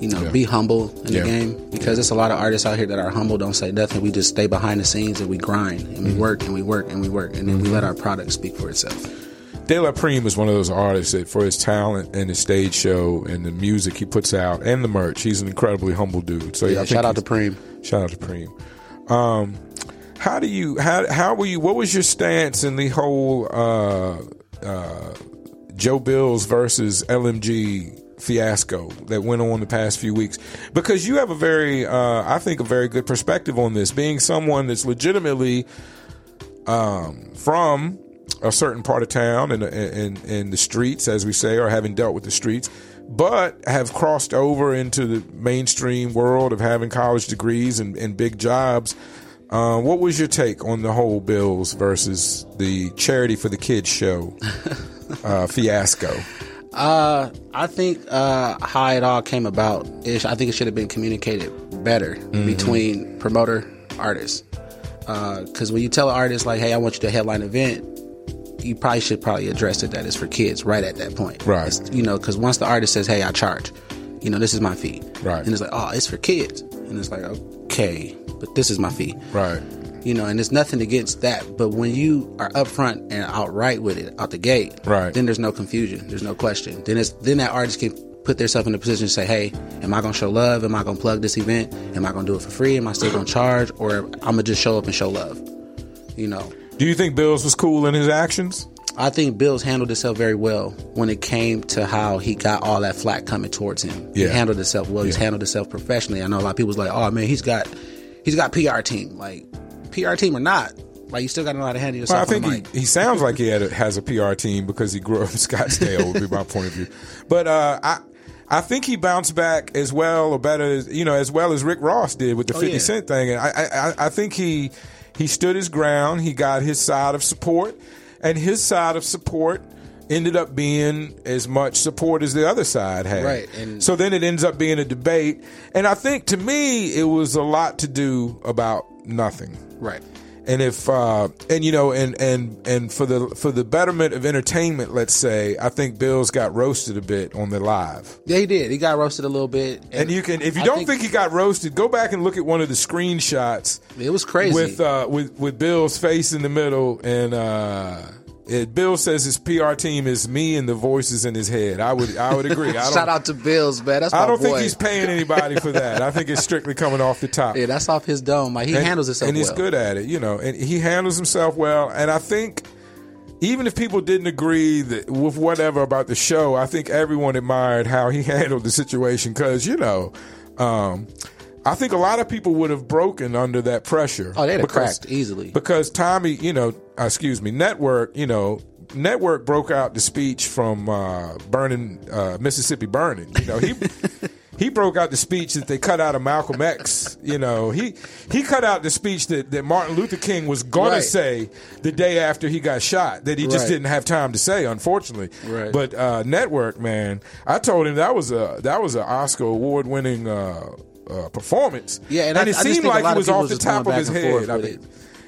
You know, Yeah. be humble in Yeah. the game because there's a lot of artists out here that are humble, don't say nothing. We just stay behind the scenes and we grind and we work and we work and we work and then we let our product speak for itself. De La Prime is one of those artists that, for his talent and his stage show and the music he puts out and the merch, he's an incredibly humble dude. So Yeah, I think shout out to Preem. Shout out to Preem. Um, how do you how how were you? What was your stance in the whole uh, uh, Joe Bills versus LMG fiasco that went on the past few weeks? Because you have a very, uh, I think, a very good perspective on this, being someone that's legitimately um, from a certain part of town and in, the streets, as we say, or having dealt with the streets, but have crossed over into the mainstream world of having college degrees and, and big jobs. Uh, what was your take on the whole Bills versus the Charity for the Kids show uh, fiasco? Uh, I think uh, how it all came about is I think it should have been communicated better between promoter artists. Because when you tell an artist like, "Hey, I want you to headline event," you probably should probably address it that it's for kids right at that point. Right. It's- you know, because once the artist says, "Hey, I charge," you know, this is my fee. Right. And it's like, "Oh, it's for kids," and it's like, "Okay, but this is my fee." Right. You know, and there's nothing against that. But when you are upfront and outright with it out the gate, Right. then there's no confusion, there's no question. Then it's then that artist can put themselves in a position to say, "Hey, am I gonna show love? Am I gonna plug this event? Am I gonna do it for free? Am I still gonna charge? Or I'm gonna just show up and show love?" You know, Do you think Bills was cool in his actions? I think Bills handled himself very well when it came to how he got all that flack coming towards him. Yeah. He handled himself well. He's Yeah. handled himself professionally. I know a lot of people's like, "Oh man, he's got he's got PR team." Like PR team or not, like you still got to know how to handle Well, I think he, he sounds like he had a, has a PR team because he grew up in Scottsdale. would be my point of view. But uh, I I think he bounced back as well or better, as, you know, as well as Rick Ross did with the Fifty Oh, yeah. Cent thing. And I, I I- I think he he stood his ground. He got his side of support, and his side of support ended up being as much support as the other side had. Right, and- so then it ends up being a debate, and I think to me it was a lot to do about nothing right. and if uh, and you know and and and for the for the betterment of entertainment let's say i think bills got roasted a bit on the live Yeah, he did. He got roasted a little bit, and you can if you I don't think, he got roasted go back and look at one of the screenshots it was crazy. with uh with with bill's face in the middle and uh It, Bill says his PR team is me and the voices in his head. I would I would agree. I don't, Shout out to Bills, man. That's my I don't boy. think he's paying anybody for that. I think it's strictly coming off the top. yeah, that's off his dome. Like he And- handles himself and he's well. good at it, you know, and he handles himself well. And I think even if people didn't agree that, with whatever about the show, I think everyone admired how he handled the situation because you know. Um, I think a lot of people would have broken under that pressure. Oh, they'd have because- cracked easily. because Tommy, you know, uh, excuse me, Network, you know, Network broke out the speech from uh, burning uh, Mississippi burning. You know, he he broke out the speech that they cut out of Malcolm X. You know, he he cut out the speech that, that Martin Luther King was Right. to say the day after he got shot that he just Right. didn't have time to say, unfortunately. Right. But uh, Network, man, I told him that was a that was an Oscar award winning. Uh, performance, Yeah, and I- it I seemed like it was off the top of his and head. I mean,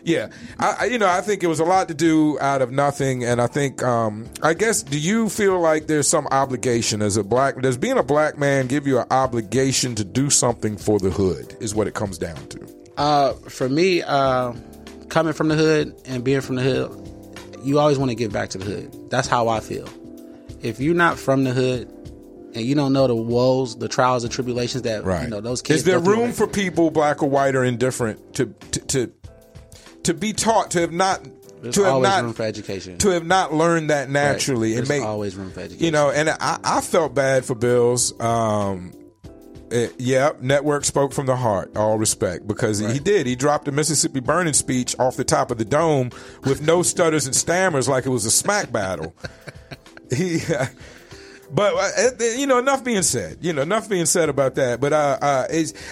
yeah, I, I- you know, I think it was a lot to do out of nothing, and I think, um, I guess, do you feel like there's some obligation as a black? Does being a black man give you an obligation to do something for the hood? Is what it comes down to. Uh, for me, uh, coming from the hood and being from the hood, you always want to give back to the hood. That's how I feel. If you're not from the hood and you don't know the woes, the trials and tribulations that Right. you know those kids. Is there room for people, black or white or indifferent, to to to, to be taught to have not There's to have always not room for education. to have not learned that naturally There's and make always room for education. you know and i, I felt bad for bills um eh, yeah, network spoke from the heart. All respect, because he did. He dropped the Mississippi Burning speech off the top of the dome with no stutters and stammers, like it was a smack battle. he, uh, eh, you know, enough being said. You know, enough being said about that. But uh, uh,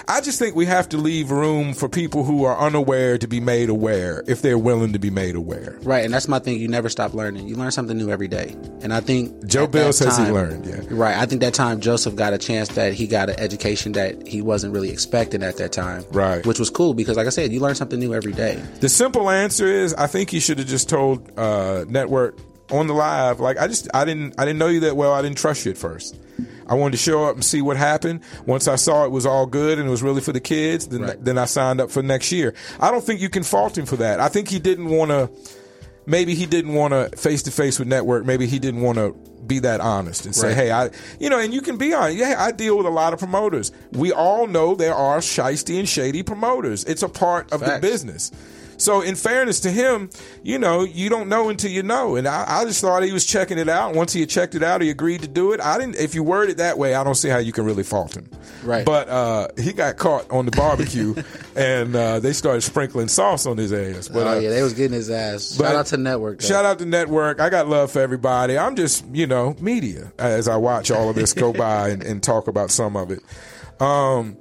I just think we have to leave room for people who are unaware to be made aware, if they're willing to be made aware. Right, and that's my thing. You never stop learning. You learn something new every day. And I think Joe Bill says he learned, yeah. Right. I think that time Joseph got a chance that he got an education that he wasn't really expecting at that time. Right. Which was cool because, like I said, you learn something new every day. The simple answer is I think you should have just told uh, network on the live like I just I didn't I didn't know you that well I didn't trust you at first. I wanted to show up and see what happened. Once I saw it was all good and it was really for the kids, then Right. then I signed up for next year. I don't think you can fault him for that. I think he didn't want to. Maybe he didn't want to face to face with network. Maybe he didn't want to be that honest and say, Right. "Hey, I," you know, and you can be honest. Yeah, I deal with a lot of promoters. We all know there are shisty and shady promoters. It's a part of the business. So, in fairness to him, you know, you don't know until you know. And I, I just thought he was checking it out. Once he had checked it out, he agreed to do it. I didn't. If you word it that way, I don't see how you can really fault him. Right. But uh, he got caught on the barbecue, and uh, they started sprinkling sauce on his ass. But oh uh, yeah, they was getting his ass. Shout out to Network. though. Shout out to Network. I got love for everybody. I'm just, you know, media as I watch all of this go by and, and talk about some of it. Um,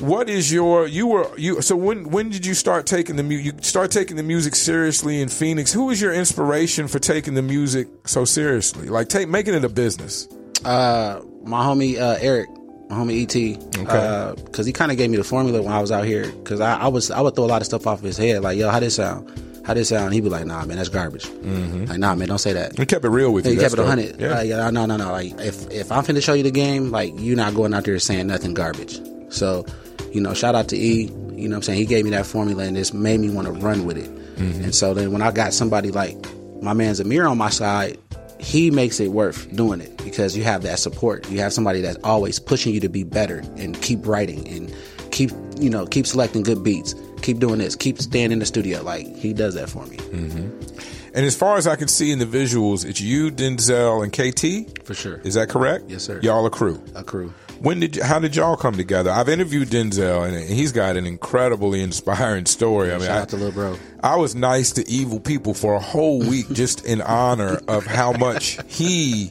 what is your you were you so when when did you start taking the mu- you start taking the music seriously in Phoenix? Who was your inspiration for taking the music so seriously? Like take making it a business. uh, my homie uh, Eric, my homie ET, okay because he kind of gave me the formula when I was out here. Because I, I was I would throw a lot of stuff off of his head, like yo, how this sound, how this sound. He'd be like, nah, man, that's garbage. Like, nah, man, don't say that. You kept it real with you He kept it a hundred. Yeah. Like, yeah, no, no, no. Like if if I'm finna show you the game, like you're not going out there saying nothing garbage. So, you know, shout out to E. You know, what I'm saying he gave me that formula and this made me want to run with it. Mm-hmm. And so then when I got somebody like my man Zamir on my side, he makes it worth doing it because you have that support. You have somebody that's always pushing you to be better and keep writing and keep you know keep selecting good beats. Keep doing this. Keep staying in the studio. Like he does that for me And as far as I can see in the visuals, it's you, Denzel, and KT. for sure. Is that correct? Yes, sir. Y'all a crew. a crew. When did how did y'all come together? I've interviewed Denzel, and he's got an incredibly inspiring story. I mean, Shout I, out to Lil Bro. I was nice to evil people for a whole week just in honor of how much he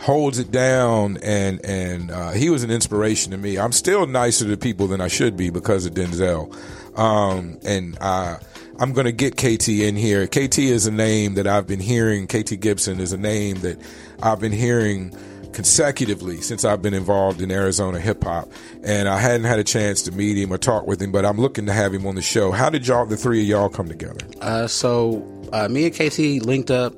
holds it down, and and uh, he was an inspiration to me. I'm still nicer to people than I should be because of Denzel, um, and I. I'm going to get KT in here. KT is a name that I've been hearing. KT Gibson is a name that I've been hearing consecutively since I've been involved in Arizona hip hop, and I hadn't had a chance to meet him or talk with him, but I'm looking to have him on the show. How did y'all, the three of y'all, come together? Uh, so uh, me and KT linked up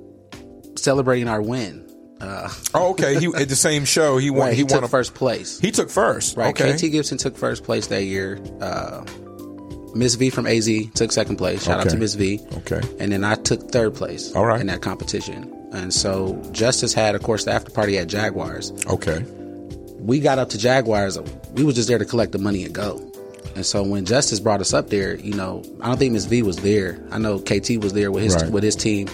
celebrating our win. Uh, Oh, okay. He at the same show. He won. right, he, he, won took a, first place. He took first. right, Okay. KT Gibson took first place that year. Uh, Miss V from AZ took second place. Shout out to Miss V. Okay. And then I took third place. All right. In that competition. And so Justice had, of course, the after party at Jaguars. Okay. We got up to Jaguars. We was just there to collect the money and go. And so when Justice brought us up there, you know, I don't think Miss V was there. I know KT was there with his Right. with his team.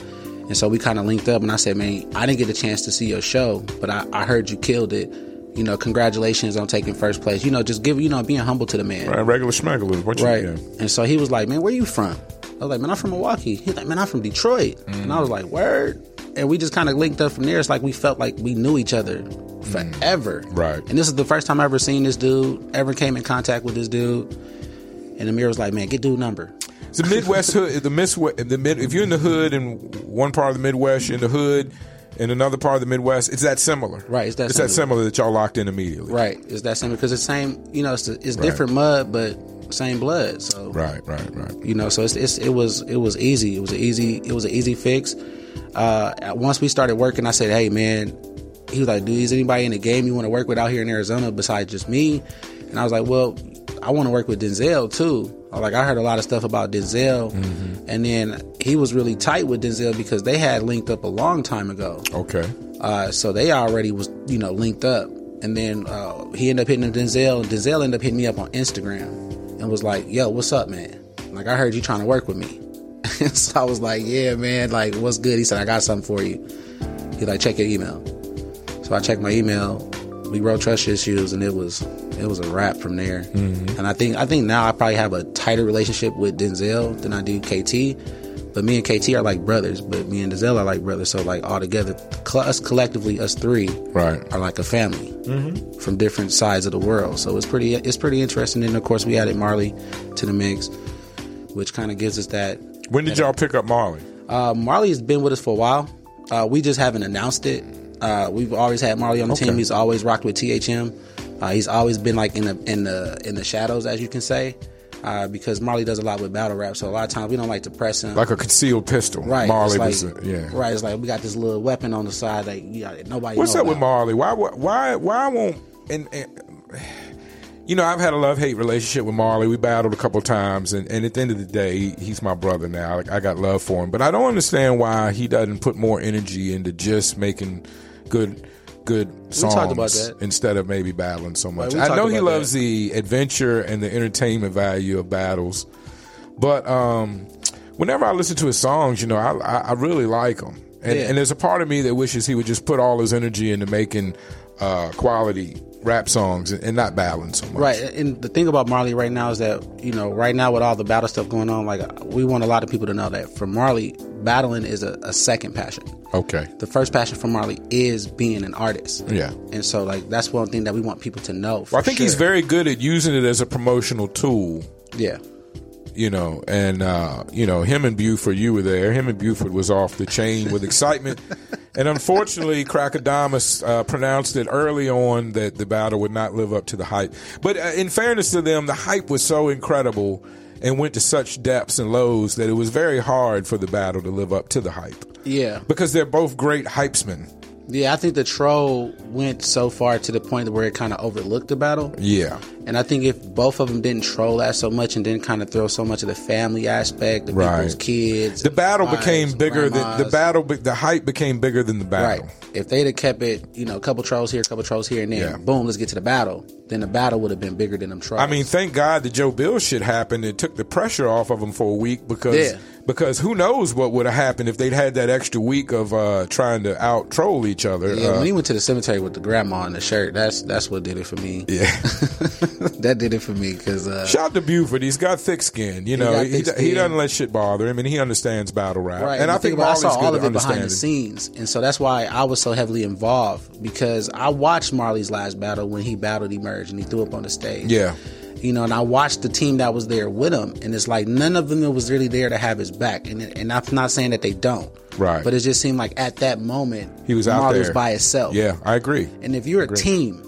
And so we kind of linked up and I said, man, I didn't get a chance to see your show, but I, I heard you killed it. You know, congratulations on taking first place. You know, just give, you know, being humble to the man. Right, regular schmegler. What you Right. yeah. And so he was like, Man, where you from? I was like, Man, I'm from Milwaukee. He's like, Man, I'm from Detroit. And I was like, Word. And we just kind of linked up from there. It's like we felt like we knew each other mm. forever. Right. And this is the first time I ever seen this dude, ever came in contact with this dude. And Amir was like, Man, get dude number. It's the Midwest hood. The Miss, the mid. If you're in the hood in one part of the Midwest, you're in the hood in another part of the Midwest. It's that similar. Right, it's that It's that similar. similar that y'all locked in immediately. Right. It's that same because it's same, you know, it's, it's different mud, but same blood. So Right. Right. Right. you know so it's, it's it was it was easy it was an easy it was an easy fix uh once we started working i said hey man he was like dude is anybody in the game you want to work with out here in arizona besides just me and i was like well i want to work with denzel too like i heard a lot of stuff about denzel and then he was really tight with denzel because they had linked up a long time ago Okay. uh, so they already was, you know, linked up. And then uh, he ended up hitting Denzel. And Denzel ended up hitting me up on Instagram and was like, "Yo, what's up, man? Like, I heard you trying to work with me." so I was like, "Yeah, man. Like, what's good?" He said, "I got something for you." He's like, "Check your email." So I checked my email. We wrote trust issues, and it was it was a wrap from there. Mm-hmm. And I think I think now I probably have a tighter relationship with Denzel than I do KT. But me and KT are like brothers, but me and Denzel are like brothers. So like all together, us collectively, us three Right. are like a family mm-hmm. from different sides of the world. So it's pretty it's pretty interesting. And of course, we added Marley to the mix, which kind of gives us that. When did y'all pick up Marley? Uh, Marley has been with us for a while. Uh, we just haven't announced it. Uh, we've always had Marley on the Okay. team. He's always rocked with THM. Uh, he's always been like in the in the in the shadows, as you can say, uh, because Marley does a lot with battle rap. So a lot of times we don't like to press him. Like a concealed pistol. Right, Marley was. like, a- yeah. right. It's like we got this little weapon on the side that yeah, nobody. What's know up with. Marley? Why? Why? Why won't? And, and you know, I've had a love hate relationship with Marley. We battled a couple times, and, and at the end of the day, he's my brother now. Like, I got love for him, but I don't understand why he doesn't put more energy into just making good. Good songs that. instead of maybe battling so much. I know he loves the adventure and the entertainment value of battles, but um, whenever I listen to his songs, you know, I, I, I really like them. And, Yeah. and there's a part of me that wishes he would just put all his energy into making uh, quality rap songs and, and not battling so much. Right, and the thing about Marley right now is that you know, right now with all the battle stuff going on, like we want a lot of people to know that for Marley, battling is a, a second passion. Okay. The first passion for Marley is being an artist. Yeah. and so like that's one thing that we want people to know. for Well, I think he's very good at using it as a promotional tool. yeah. You know, and uh, you know him and Buford, you were there. Him and Buford was off the chain with excitement, and unfortunately, Crackodamus uh, pronounced it early on that the battle would not live up to the hype. But uh, in fairness to them, the hype was so incredible and went to such depths and lows that it was very hard for the battle to live up to the hype Yeah, because they're both great hypesmen. Yeah. I think the troll went so far to the point where it kind of overlooked the battle. Yeah, And I think if both of them didn't troll that so much and didn't kind of throw so much of the family aspect, the Right. people's kids, the battle became bigger than the battle. The hype became bigger than the battle. Right. If they'd have kept it, you know, a couple trolls here, a couple trolls here, and then Yeah. boom, let's get to the battle. Then the battle would have been bigger than them trolls. I mean, thank God the Joe Bill shit happened. It took the pressure off of them for a week because Yeah. Because who knows what would have happened if they'd had that extra week of uh, trying to out troll each other. yeah, Uh, when he went to the cemetery with the grandma in the shirt, that's that's what did it for me. yeah. that did it for me because uh, Shout out to Buford. He's got thick skin. You know, got he, thick he, doesn't let shit bother him, and he understands battle rap. Right, and I think about- I saw all of it behind the scenes, and so that's why I was so heavily involved because I watched Marley's last battle when he battled Emerge and he threw up on the stage. Yeah. You know, and I watched the team that was there with him, and it's like none of them was really there to have his back, and and I'm not saying that they don't, Right. But it just seemed like at that moment He was out Marley there. was by himself. Yeah, I agree. and if you're a team,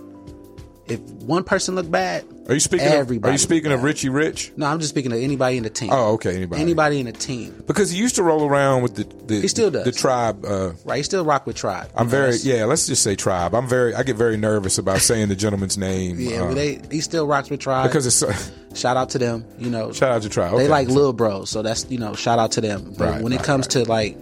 if one person look bad, Are you speaking? Of, are you speaking of. Richie Rich? No, I'm just speaking of anybody in the team. Oh, okay. Anybody? Anybody in the team. Because he used to roll around with the the, He still does. the tribe. Uh, Right. He still rock with Tribe. I'm very yeah. Let's just say tribe. I'm very. I get very nervous about saying the gentleman's name. Yeah, uh, but they he still rocks with Tribe. because it's shout out to them. You know, shout out to tribe. they like Lil Bros, so that's you know, shout out to them. But Right, when it comes right. to like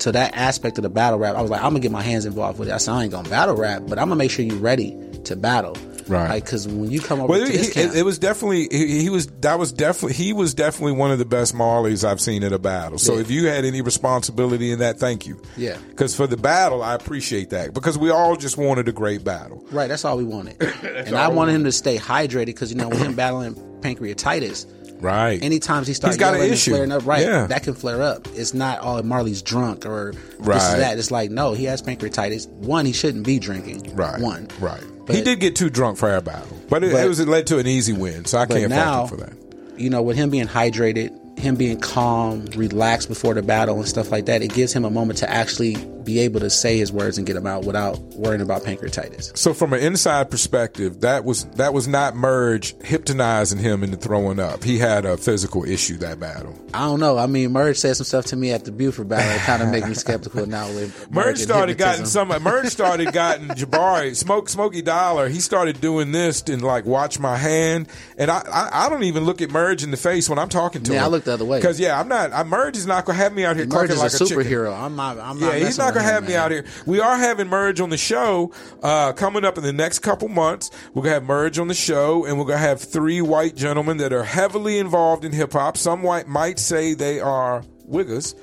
to that aspect of the battle rap, I was like, I'm gonna get my hands involved with it. I said I ain't gonna battle rap, but I'm gonna make sure you're ready to battle. Right. Like, because when you come over Well, to he, this camp, it, it was definitely he, he was that was definitely he was definitely one of the best Marleys I've seen at a battle. So Yeah. if you had any responsibility in that, thank you. Yeah. Because for the battle, I appreciate that because we all just wanted a great battle. right, that's all we wanted. and I wanted him to stay hydrated because you know, with him battling pancreatitis, Right. anytime he starts He's got an yelling and issue. flaring up, right? Yeah. That can flare up. It's not all Marley's drunk or this Right. is that. It's like no, he has pancreatitis. One, he shouldn't be drinking. right. One. Right. But- he did get too drunk for our battle, but it, But- it was it led to an easy win. So I can't now, fault him for that. you know, with him being hydrated, him being calm, relaxed before the battle and stuff like that, it gives him a moment to actually be able to say his words and get them out without worrying about pancreatitis. So from an inside perspective, that was that was not Merge hypnotizing him into throwing up. He had a physical issue that battle. I don't know. I mean, Merge said some stuff to me at the Buford battle that kind of make me skeptical now. With Merge and started hypnotism. gotten some. Uh, Merge started gotten Jabari Smoke Smokey Dollar. He started doing this and like watch my hand, and I, I I don't even look at Merge in the face when I'm talking to Yeah, him. I look the other way. because yeah, I'm not. I, Merge is not gonna have me out here Merge talking is like a a chicken. superhero. I'm not. I'm Yeah, not. he's not with gonna him, have me out here. We are having Merge on the show uh, coming up in the next couple months. We're gonna have Merge on the show, and we're gonna have three white gentlemen that are heavily involved in hip hop. Some white might say they are wiggers,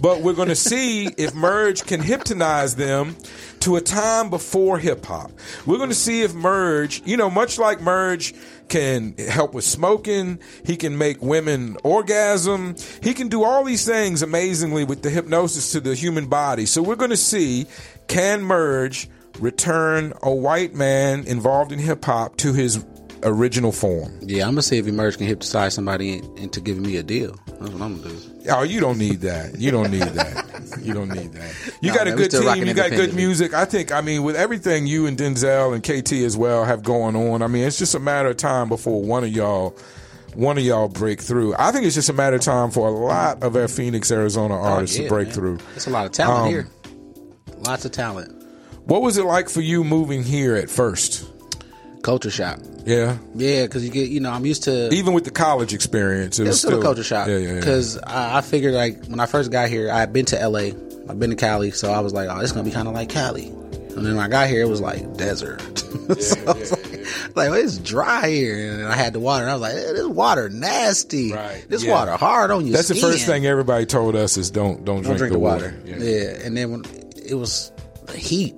but we're gonna see if Merge can hypnotize them to a time before hip hop. We're gonna see if Merge, you know, much like Merge can help with smoking. He can make women orgasm. He can do all these things amazingly with the hypnosis to the human body. So we're going to see can Merge return a white man involved in hip hop to his original form. Yeah, I'm gonna see if Emerge can hypnotize somebody in- into giving me a deal. That's what I'm gonna do. Oh, you don't need that. You don't need that. You don't need that. You No, got a good team. You got good music. I think. I mean, with everything you and Denzel and KT as well have going on, I mean, it's just a matter of time before one of y'all, one of y'all break through. I think it's just a matter of time for a lot of our Phoenix, Arizona artists Oh, yeah, to break man. through. It's a lot of talent Um, here. Lots of talent. What was it like for you moving here at first? Culture shock. Yeah, Yeah, because you get, you know, I'm used to. even with the college experience, it was was still a culture shock. Yeah, yeah, yeah. Because I, I figured, like, when I first got here, I had been to LA, I've been to Cali, so I was like, oh, it's going to be kind of like Cali. And then when I got here, it was like desert. so I was like, like, well, it's dry here. And I had the water, and I was like, eh, this water nasty. Right, This yeah. water hard on you. That's the first thing everybody told us is don't don't, Don't drink, the water. Yeah. And then when it was the heat.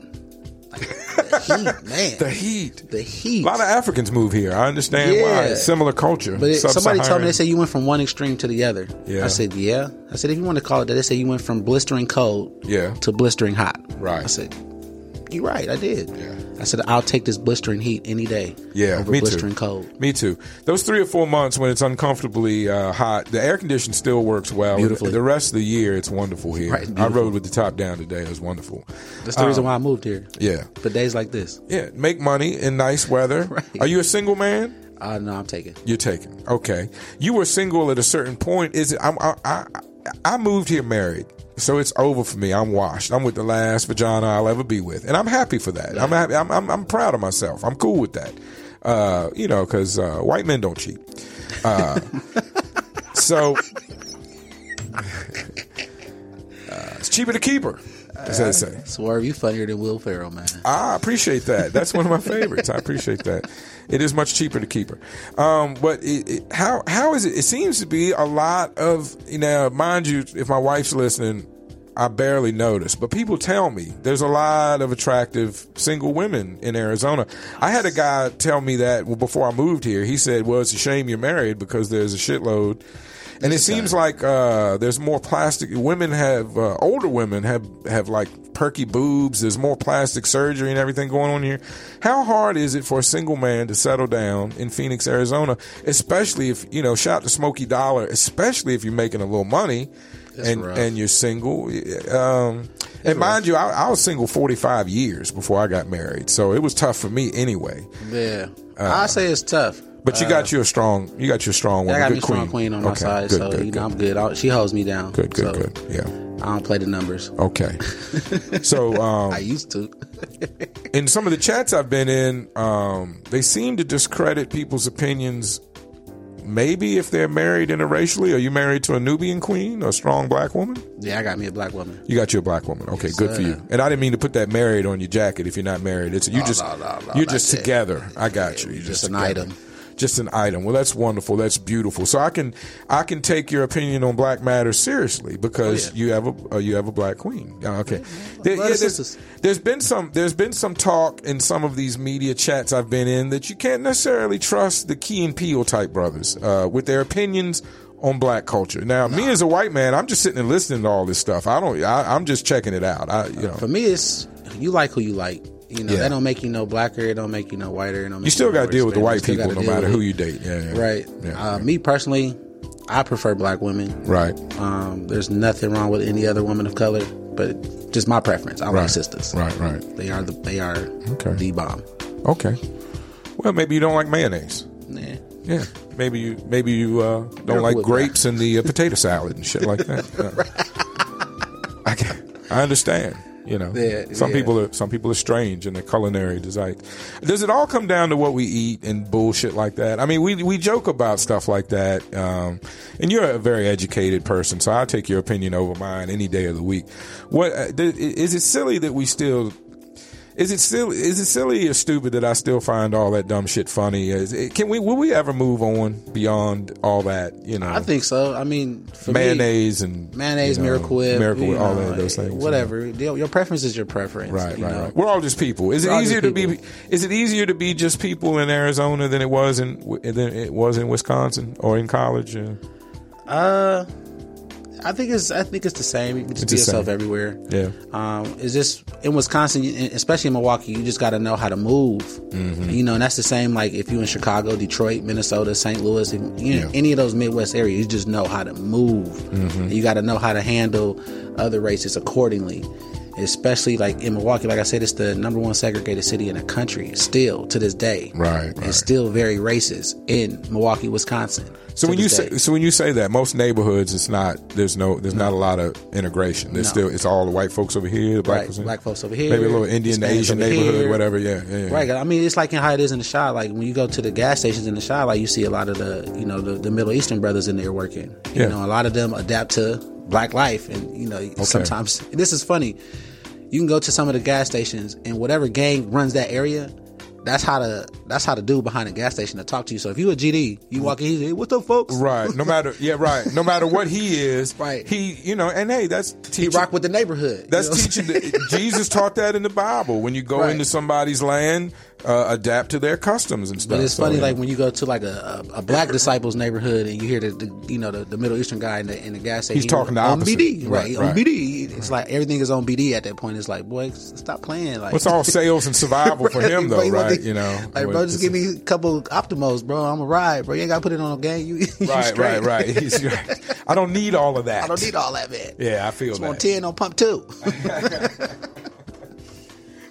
The heat, man. The heat. The heat. A lot of Africans move here. I understand why. Yeah. Similar culture. But it, somebody told me they said you went from one extreme to the other. Yeah. I said, yeah. I said, if you want to call it that, they said you went from blistering cold Yeah. to blistering hot. Right. I said, you're right. I did. Yeah. I said, I'll take this blistering heat any day. Yeah, over me too. blistering cold. Me too. Those three or four months when it's uncomfortably uh, hot, the air condition still works well. Beautifully. The rest of the year, it's wonderful here. Right, I rode with the top down today. It was wonderful. That's the reason why I moved here. Yeah. For days like this. Yeah. Make money in nice weather. Right. Are you a single man? Uh, no, I'm taking. You're taken. Okay. You were single at a certain point. Is it? I'm, I, I I moved here married, so it's over for me. I'm washed. I'm with the last vagina I'll ever be with, and I'm happy for that. I'm happy. I'm, I'm I'm proud of myself. I'm cool with that. Uh, you know, because uh, white men don't cheat. Uh, so uh, it's cheaper to keep her, as they say. Swerve, you funnier than Will Ferrell, man. I appreciate that. That's one of my favorites. I appreciate that. It is much cheaper to keep her. Um, but it, it, how how is it? It seems to be a lot of you know. Mind you, if my wife's listening, I barely notice. But people tell me there's a lot of attractive single women in Arizona. I had a guy tell me that before I moved here. He said, "Well, it's a shame you're married because there's a shitload." And it seems like uh, there's more plastic. Women have uh, older women have have like perky boobs. There's more plastic surgery and everything going on here. How hard is it for a single man to settle down in Phoenix, Arizona? Especially if you know, shout to Smoky Dollar. Especially if you're making a little money. and rough. and you're single. Um, and mind you, I, I was single 45 years before I got married, so it was tough for me anyway. Yeah, I say it's tough. But you got you a strong, you got your strong I got good me a queen. strong queen on my Okay, side, good, so good, you know I'm good. I- She holds me down. Good, good, so good. Yeah. I don't play the numbers. Okay. so, um, I used to. in some of the chats I've been in, um, they seem to discredit people's opinions. Maybe if they're married interracially, are you married to a Nubian queen, a strong black woman? yeah, I got me a black woman. You got you a black woman. Okay, good for you. And I didn't mean to put that married on your jacket if you're not married. It's you just no, no, no, you're just together. I got you. You're just an together. item. Just an item. Well, that's wonderful. That's beautiful. So I can I can take your opinion on black matters seriously because Oh, yeah. you have a uh, you have a black queen. Uh, okay. There- of there's, there's been some there's been some talk in some of these media chats I've been in that you can't necessarily trust the Key and Peele type brothers uh, with their opinions on black culture. Now, me as a white man, I'm just sitting and listening to all this stuff. I don't. I, I'm just checking it out. I, you know, For me, it's you like who you like. You know, Yeah. that don't make you no blacker. It don't make you no whiter. It don't you still got to deal with the white people no matter who you date. Yeah, yeah. Right. Uh, me personally, I prefer black women. right. Um, there's nothing wrong with any other woman of color, but just my preference. I like Right. sisters. Right. Right. They are the they are Okay. the bomb. Okay. Well, maybe you don't like mayonnaise. Nah. Yeah. Maybe you maybe you uh, don't Miracle like grapes in the uh, potato salad and shit like that. Yeah. I can, I understand. You know, some people are some people are strange in their culinary desires. Does it all come down to what we eat and bullshit like that? I mean, we we joke about stuff like that, um, and you're a very educated person, so I'll take your opinion over mine any day of the week. What uh, is it silly that we still? Is it silly? Is it silly or stupid that I still find all that dumb shit funny? Is it, can we? Will we ever move on beyond all that? You know, I think so. I mean, for me, mayonnaise and mayonnaise, you know, Miracle Whip, Miracle Whip, all know, those things. Whatever. Your your preference is your preference. Right, you right, know? right. We're all just people. Is it We're all easier to be? Is it easier to be just people in Arizona than it was in than it was in Wisconsin or in college? Uh, Uh, I think it's I think it's the same. You can just It's be yourself same. everywhere. yeah, Um, it's just in Wisconsin, especially in Milwaukee, you just got to know how to move. Mm-hmm. You know, and that's the same. Like if you in Chicago, Detroit, Minnesota, St. Louis, and, you know, Yeah. any of those Midwest areas, you just know how to move. Mm-hmm. You got to know how to handle other races accordingly. Especially like in Milwaukee, like I said, it's the number one segregated city in the country still to this day. Right, and right. still very racist in Milwaukee, Wisconsin. So when you this say so when you say that most neighborhoods it's not there's no there's not a lot of integration. There's No. still it's all the white folks over here, the black Right, folks black folks over here, maybe a little Indian Hispanics Asian neighborhood, here. whatever. Yeah, yeah, yeah. Right. I mean, it's like how it is in the shop. Like when you go to the gas stations in the shop, like you see a lot of the, you know, the, the Middle Eastern brothers in there working. You Yeah. know, a lot of them adapt to black life, and you know, sometimes this is funny. You can go to some of the gas stations, and whatever gang runs that area, that's how the that's how the dude behind the gas station to talk to you. So if you a GD, you mm. walk in, he's hey, what's up, folks? Right. No matter yeah, right. No matter what he is, Right. He you know, and hey, that's He rock with the neighborhood. you That's know? teaching. The, Jesus taught that in the Bible. When you go Right. into somebody's land, uh, adapt to their customs and stuff. But it's So, funny, yeah. like when you go to like a, a, a black disciples neighborhood and you hear the, the you know the, the Middle Eastern guy in the, in the gas station. He's talking the on opposite. BD, Right, right? right. On BD, it's like everything is on BD at that point. It's like, boy, stop playing. Like It's all sales and survival for him, though, right? You know, like bro, just give me a couple Optimos, bro. I'm a ride, bro. You ain't got to put it on a gang. You, you Right, straight. right, right. Right. I don't need all of that. I don't need all that, man. Yeah, I feel Just want that. ten on pump two.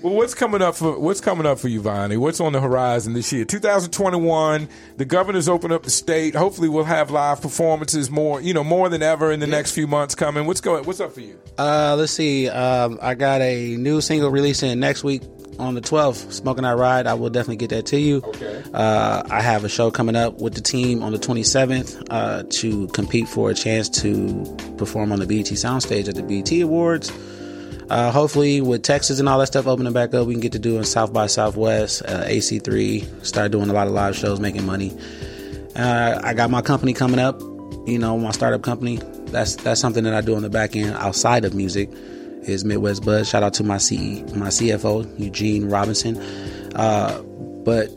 Well, what's coming up for what's coming up for you, Vonnie? What's on the horizon this year? 2021. The governor's opened up the state. Hopefully, we'll have live performances more, you know, more than ever in the next few months coming. What's going? What's up for you? Uh, let's see. Um, I got a new single releasing next week on the 12th. Smoking I Ride. I will definitely get that to you. Okay. Uh, I have a show coming up with the team on the 27th uh, to compete for a chance to perform on the BET Soundstage at the BET Awards. Uh, hopefully, with Texas and all that stuff opening back up, we can get to doing South by Southwest, uh, AC3, start doing a lot of live shows, making money. Uh, I got my company coming up, you know, my startup company. That's that's something that I do on the back end outside of music. Is Midwest Buzz. Shout out to my CE, my CFO Eugene Robinson. Uh, but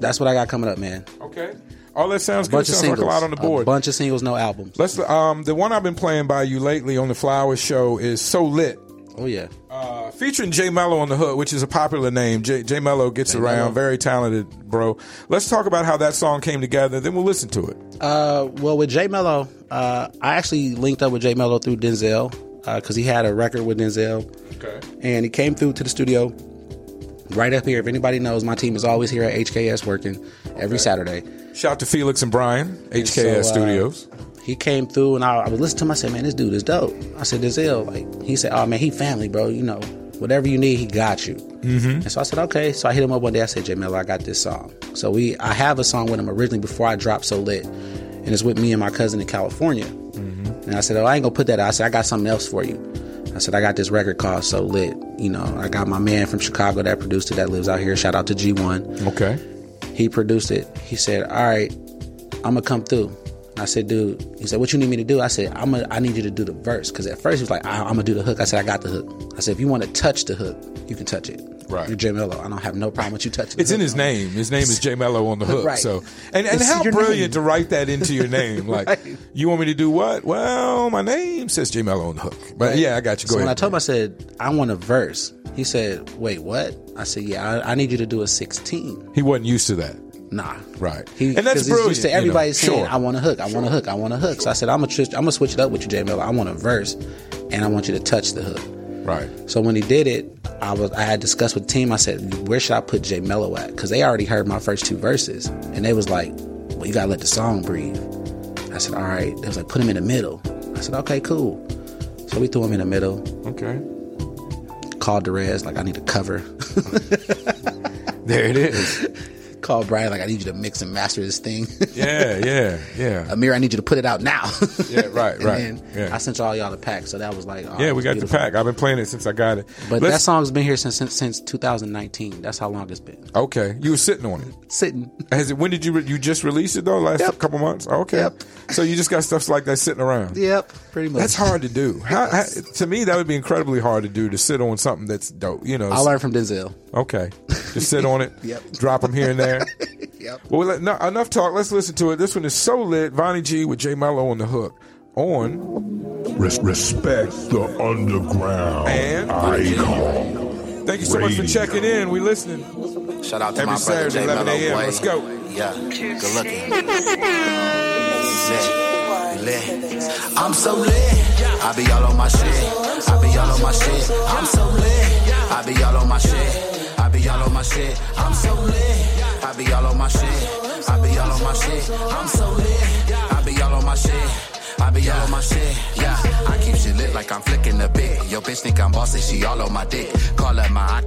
that's what I got coming up, man. Okay. All that sounds good. Bunch of Sounds singles, like a lot on the board. A bunch of singles, no albums. Let's um the one I've been playing by you lately on the Flowers Show is "So Lit." Oh yeah, Uh, Featuring Jay Mello on the hook, which is a popular name. Jay, Jay Mello gets Jay around, Mello. very talented, bro. Let's talk about how that song came together, then we'll listen to it. Uh, well, with Jay Mello, uh, I actually linked up with Jay Mello through Denzel because he had a record with Denzel, Okay. and he came through to the studio right up here. If anybody knows, my team is always here at HKS working every Saturday. Shout out to Felix and Brian, HKS So, uh, Studios. He came through, and I, I was listening to him. I said, "Man, this dude is dope." I said, this ill. like he said, "Oh man, he family, bro. You know, whatever you need, he got you." Mm-hmm. And so I said, "Okay." So I hit him up one day. I said, "Jay Mello, I got this song." So we, I have a song with him originally before I dropped So Lit, and it's with me and my cousin in California. And I said, "Oh, I ain't gonna put that out." I said, "I got something else for you." I said, "I got this record called So Lit." You know, I got my man from Chicago that produced it that lives out here. Shout out to G1 Okay. he produced it. He said, "All right, I'm gonna come through." I said, "Dude," he said, "What you need me to do?" I said, "I'm gonna, I need you to do the verse." Because at first he was like, I, "I'm gonna do the hook." I said, "I got the hook." I said, "If you want to touch the hook, you can touch it." Right. You're Jay Mello. I don't have no problem with you touching. It's the in hook. his name. His name is Jay Mello on the hook. Right. So, and, and It's how brilliant name. to write that into your name. Like, Right. you want me to do what? Well, my name says Jay Mello on the hook. But yeah, I got you. Go so when I told him, I said, "I want a verse." He said, "Wait, what?" I said, "Yeah, I, I need you to do a 16." he wasn't used to that. Nah. Right. He, and that's 'cause brilliant. It's used to you know. everybody saying, Sure. "I want a hook, I want a hook, I want a hook." So I said, "I'm gonna, I'm gonna switch it up with you, Jay Mello. I want a verse, and I want you to touch the hook." Right. So when he did it, I was I had discussed with the team. I said, "Where should I put Jay Mello at?" Because they already heard my first two verses, and they was like, "Well, you gotta let the song breathe." I said, "All right." They was like, "Put him in the middle." I said, "Okay, cool." So we threw him in the middle. Okay. Called Derez like I need a cover. There it is. Called Brian like I need you to mix and master this thing. Yeah, yeah, yeah. Amir, I need you to put it out now. Yeah, right, right. Yeah. I sent all y'all the pack, so that was like, oh, Yeah, we got beautiful. the pack. I've been playing it since I got it. But Let's- that song's been here since, since since 2019. That's how long it's been Okay, you were sitting on it. sitting. Has it? When did you re- you just release it though? Last Yep. couple months. Okay. Yep. So you just got stuff like that sitting around. Yep, pretty much. That's hard to do. How, how, to me, that would be incredibly hard to do to sit on something that's dope. You know. I learned from Denzel. Okay. Just sit on it. Yep. Drop them here and there. Yep. Well, no, enough talk. Let's listen to it. This one is so lit. Vonnie G with Jay Mello on the hook. On Res- respect the underground And- icon. Thank you so much for checking in. We listening. Shout out to Every my brother Saturday, Jay 11 Mello. a.m. Let's go. Yeah, good looking. Lit. I'm so lit. I be all on my shit. I be all on my shit. I'm so lit. I be all on my shit. I be all on my shit. I'm so lit. I be all on my shit. I be all on my shit. I'm so lit. I be all on my shit. I be all on my shit, yeah. I keep shit lit like I'm flicking a bit. Yo, bitch think I'm bossy, she all on my dick. Call her my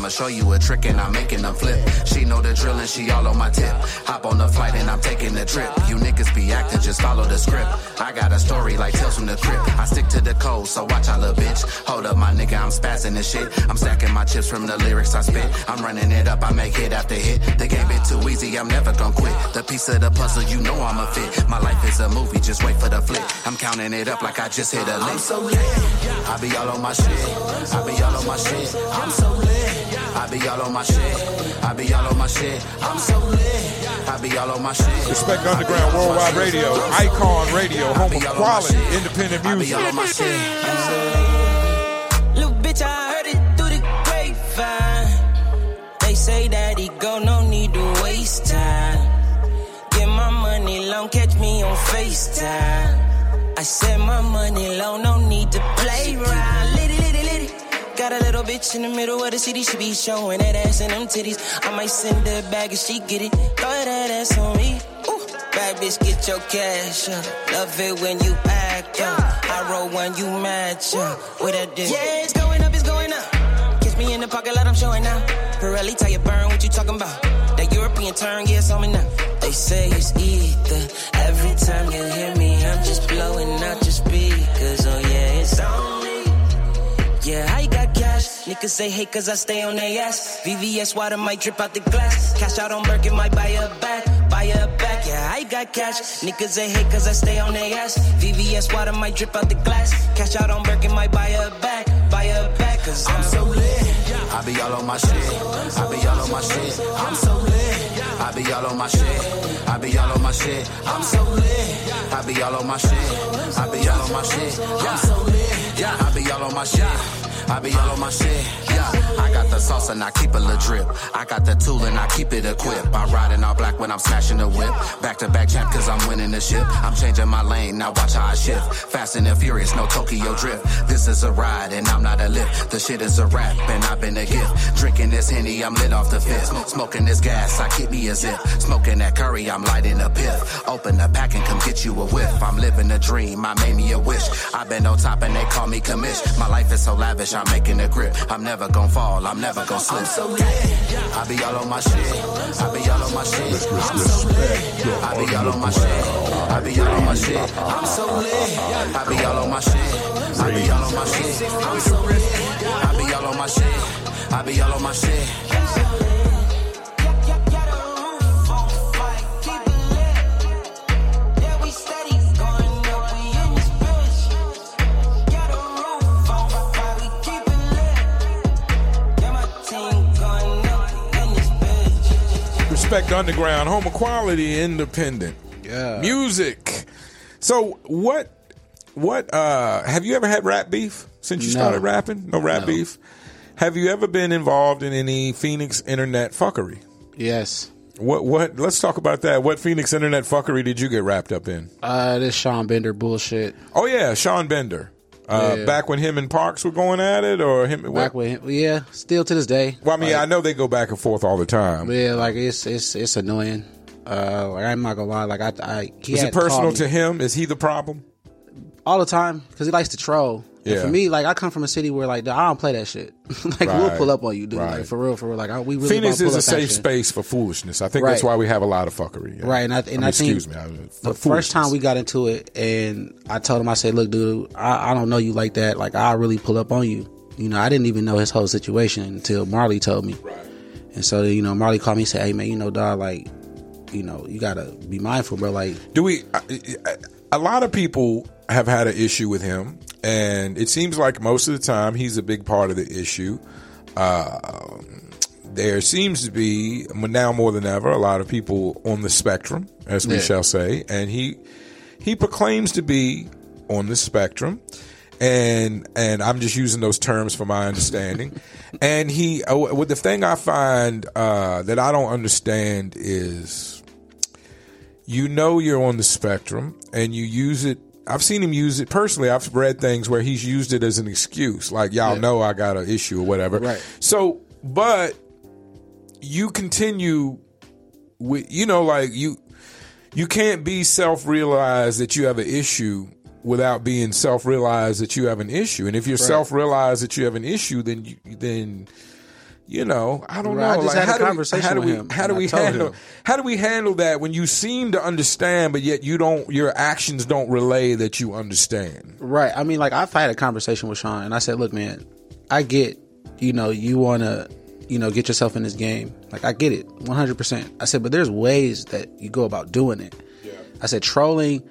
I'ma show you a trick and I'm making them flip. She know the drill and she all on my tip. Hop on the flight and I'm taking the trip. You niggas be acting, just follow the script. I got a story like Tales from the Crypt. I stick to the code, so watch out, little bitch. Hold up, my nigga, I'm spazzing this shit. I'm stacking my chips from the lyrics I spit. I'm running it up, I make hit after hit. The game bit too easy, I'm never gonna quit. The piece of the puzzle, you know I'm a fit. My life is a movie, just wait for the flick. I'm counting it up like I just hit a lick. I'm so lit. I be all on my shit. I be all on my shit. I'm so lit. I be all on my shit. I be all on my shit. I'm so lit. I be all on my shit. Respect Underground Worldwide Radio, Icon Radio, home of quality independent music. I be music. all on my shit. Little bitch, I heard it through the grapevine. They say that he go, no need to waste time. Get my money long, catch me on FaceTime. I said my money low, no need to play around. Got a little bitch in the middle of the city, she be showing that ass and them titties. I might send her back if she get it. Throw that ass on me. Ooh. Bad bitch, get your cash up. Love it when you act up. I roll when you match up. With a dick. Yeah, it's going up, it's going up. Kiss me in the pocket, let I'm showing now. Pirelli, tell you burn, what you talking about? That European turn, yeah, on me now. They say it's ether. Every time you hear me, I'm just blowing out your speakers. Oh yeah, it's on me. Yeah, I got. Niggas say hate cause I stay on their ass. VVS water might drip out the glass. Cash out on Birkin might buy a bag. Buy a bag, yeah, I got cash. Niggas say hate cause I stay on their ass. VVS water might drip out the glass. Cash out on Birkin might buy a bag. Buy a bag cause I'm so lit. I be all on my shit. I be all on my shit. I'm so lit. I be all on my shit. I be all on my shit. I'm so lit. I be all on my shit. I be all on my shit. I'm so lit. Yeah, I be all on my shit. I be all on my shit. Yeah, I got the sauce and I keep it legit drip. I got the tool and I keep it equipped. I ride in all black when I'm smashing the whip. Back to back champ cause I'm winning the ship. I'm changing my lane, now watch how I shift. Fast and furious, no Tokyo drift. This is a ride and I'm not a lift. The shit is a rap and I've been a gift. Drinking this Henny, I'm lit off the fifth. Smoking this gas, I keep me a zip. Smoking that curry, I'm lighting a piff. Open the pack and come get you a whiff. I'm living a dream, I made me a wish. I've been on top and they call me commish. My life is so lavish, I'm making a grip. I'm never gonna fall, I'm never gonna slip. so lit. I be all on my shit. I be all on my shit. I'm so lit. I be all on my shit. I be all on my shit. I'm so lit. I be all on my shit. I be all on my shit. I'm so lit. I be all on my shit. I be all on my shit. Respect Underground, home of quality, independent Yeah. music. So what? What? uh Have you ever had rap beef since you No. started rapping? No rap No. beef. Have you ever been involved in any Phoenix internet fuckery? Yes. What? What? Let's talk about that. What Phoenix internet fuckery did you get wrapped up in? Uh, this Sean Bender bullshit. Oh yeah, Sean Bender. Uh, Yeah. Back when him and Parks were going at it, or him? Back what- with yeah. Still to this day. well, I mean, Like, I know they go back and forth all the time. Yeah, like it's it's it's annoying. Uh, like I'm not gonna lie. Like I, I he Is it personal to him? Is he the problem? all the time because he likes to troll. And Yeah. for me, like I come from a city where like I don't play that shit. like we'll pull up on you, dude. Right. Like for real, for real. Like I, we really Phoenix is a safe space for foolishness. I think that's why we have a lot of fuckery. yeah. Right, and I, and I mean, I think excuse me. I, the first time we got into it, and I told him, I said, "Look, dude, I, I don't know you like that. Like, I really pull up on you. You know, I didn't even know his whole situation until Marley told me. Right. And so, you know, Marley called me and said, "Hey, man, you know, dog, like, you know, you gotta be mindful, bro. Like, Do we? I- I- A lot of people have had an issue with him, and it seems like most of the time he's a big part of the issue. Uh, there seems to be now more than ever a lot of people on the spectrum, as we Yeah. shall say, and he he proclaims to be on the spectrum. And and I'm just using those terms for my understanding. and he, uh, what the thing I find uh, that I don't understand is you know you're on the spectrum and you use it I've seen him use it personally. I've read things where he's used it as an excuse, like y'all know I got an issue or whatever. Right. So, but you continue with, you know, like you, you can't be self-realized that you have an issue without being self-realized that you have an issue. And if you're self-realized that you have an issue, then you, then you know, I don't Right, I know. just like, had a how do we- how do with we, him, How do we handle? him. How do we handle that when you seem to understand, but yet you don't? Your actions don't relay that you understand. Right. I mean, like I've had a conversation with Sean, and I said, "Look, man, I get, you know, you want to, you know, get yourself in this game. Like I get it, one hundred percent. I said, but there's ways that you go about doing it. I said, trolling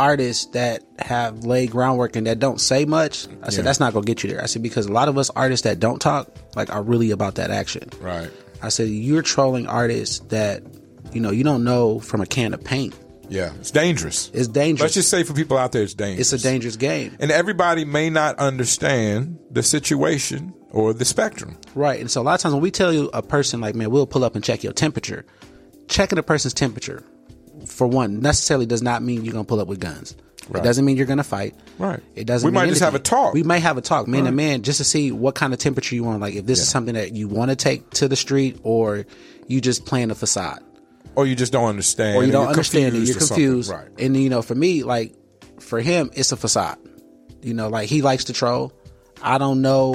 artists that have laid groundwork and that don't say much. I said Yeah. that's not gonna get you there. I said because a lot of us artists that don't talk like are really about that action. Right. I said you're trolling artists that, you know, you don't know from a can of paint. Yeah, it's dangerous. It's dangerous. Let's just say for people out there, it's dangerous. it's a dangerous game. and everybody may not understand the situation or the spectrum. Right. And so a lot of times when we tell you a person like, man, we'll pull up and check your temperature, checking a person's temperature, for one, necessarily does not mean you're gonna pull up with guns. Right. It doesn't mean you're gonna fight. Right. It doesn't. We might just have a talk. We may have a talk, man to man, just to see what kind of temperature you want. Like if this is something that you want to take to the street, or you just playing a facade, Or you just don't understand. or you don't you're understand it. confused You're confused. Right. And you know, for me, like for him, it's a facade. You know, like he likes to troll. I don't know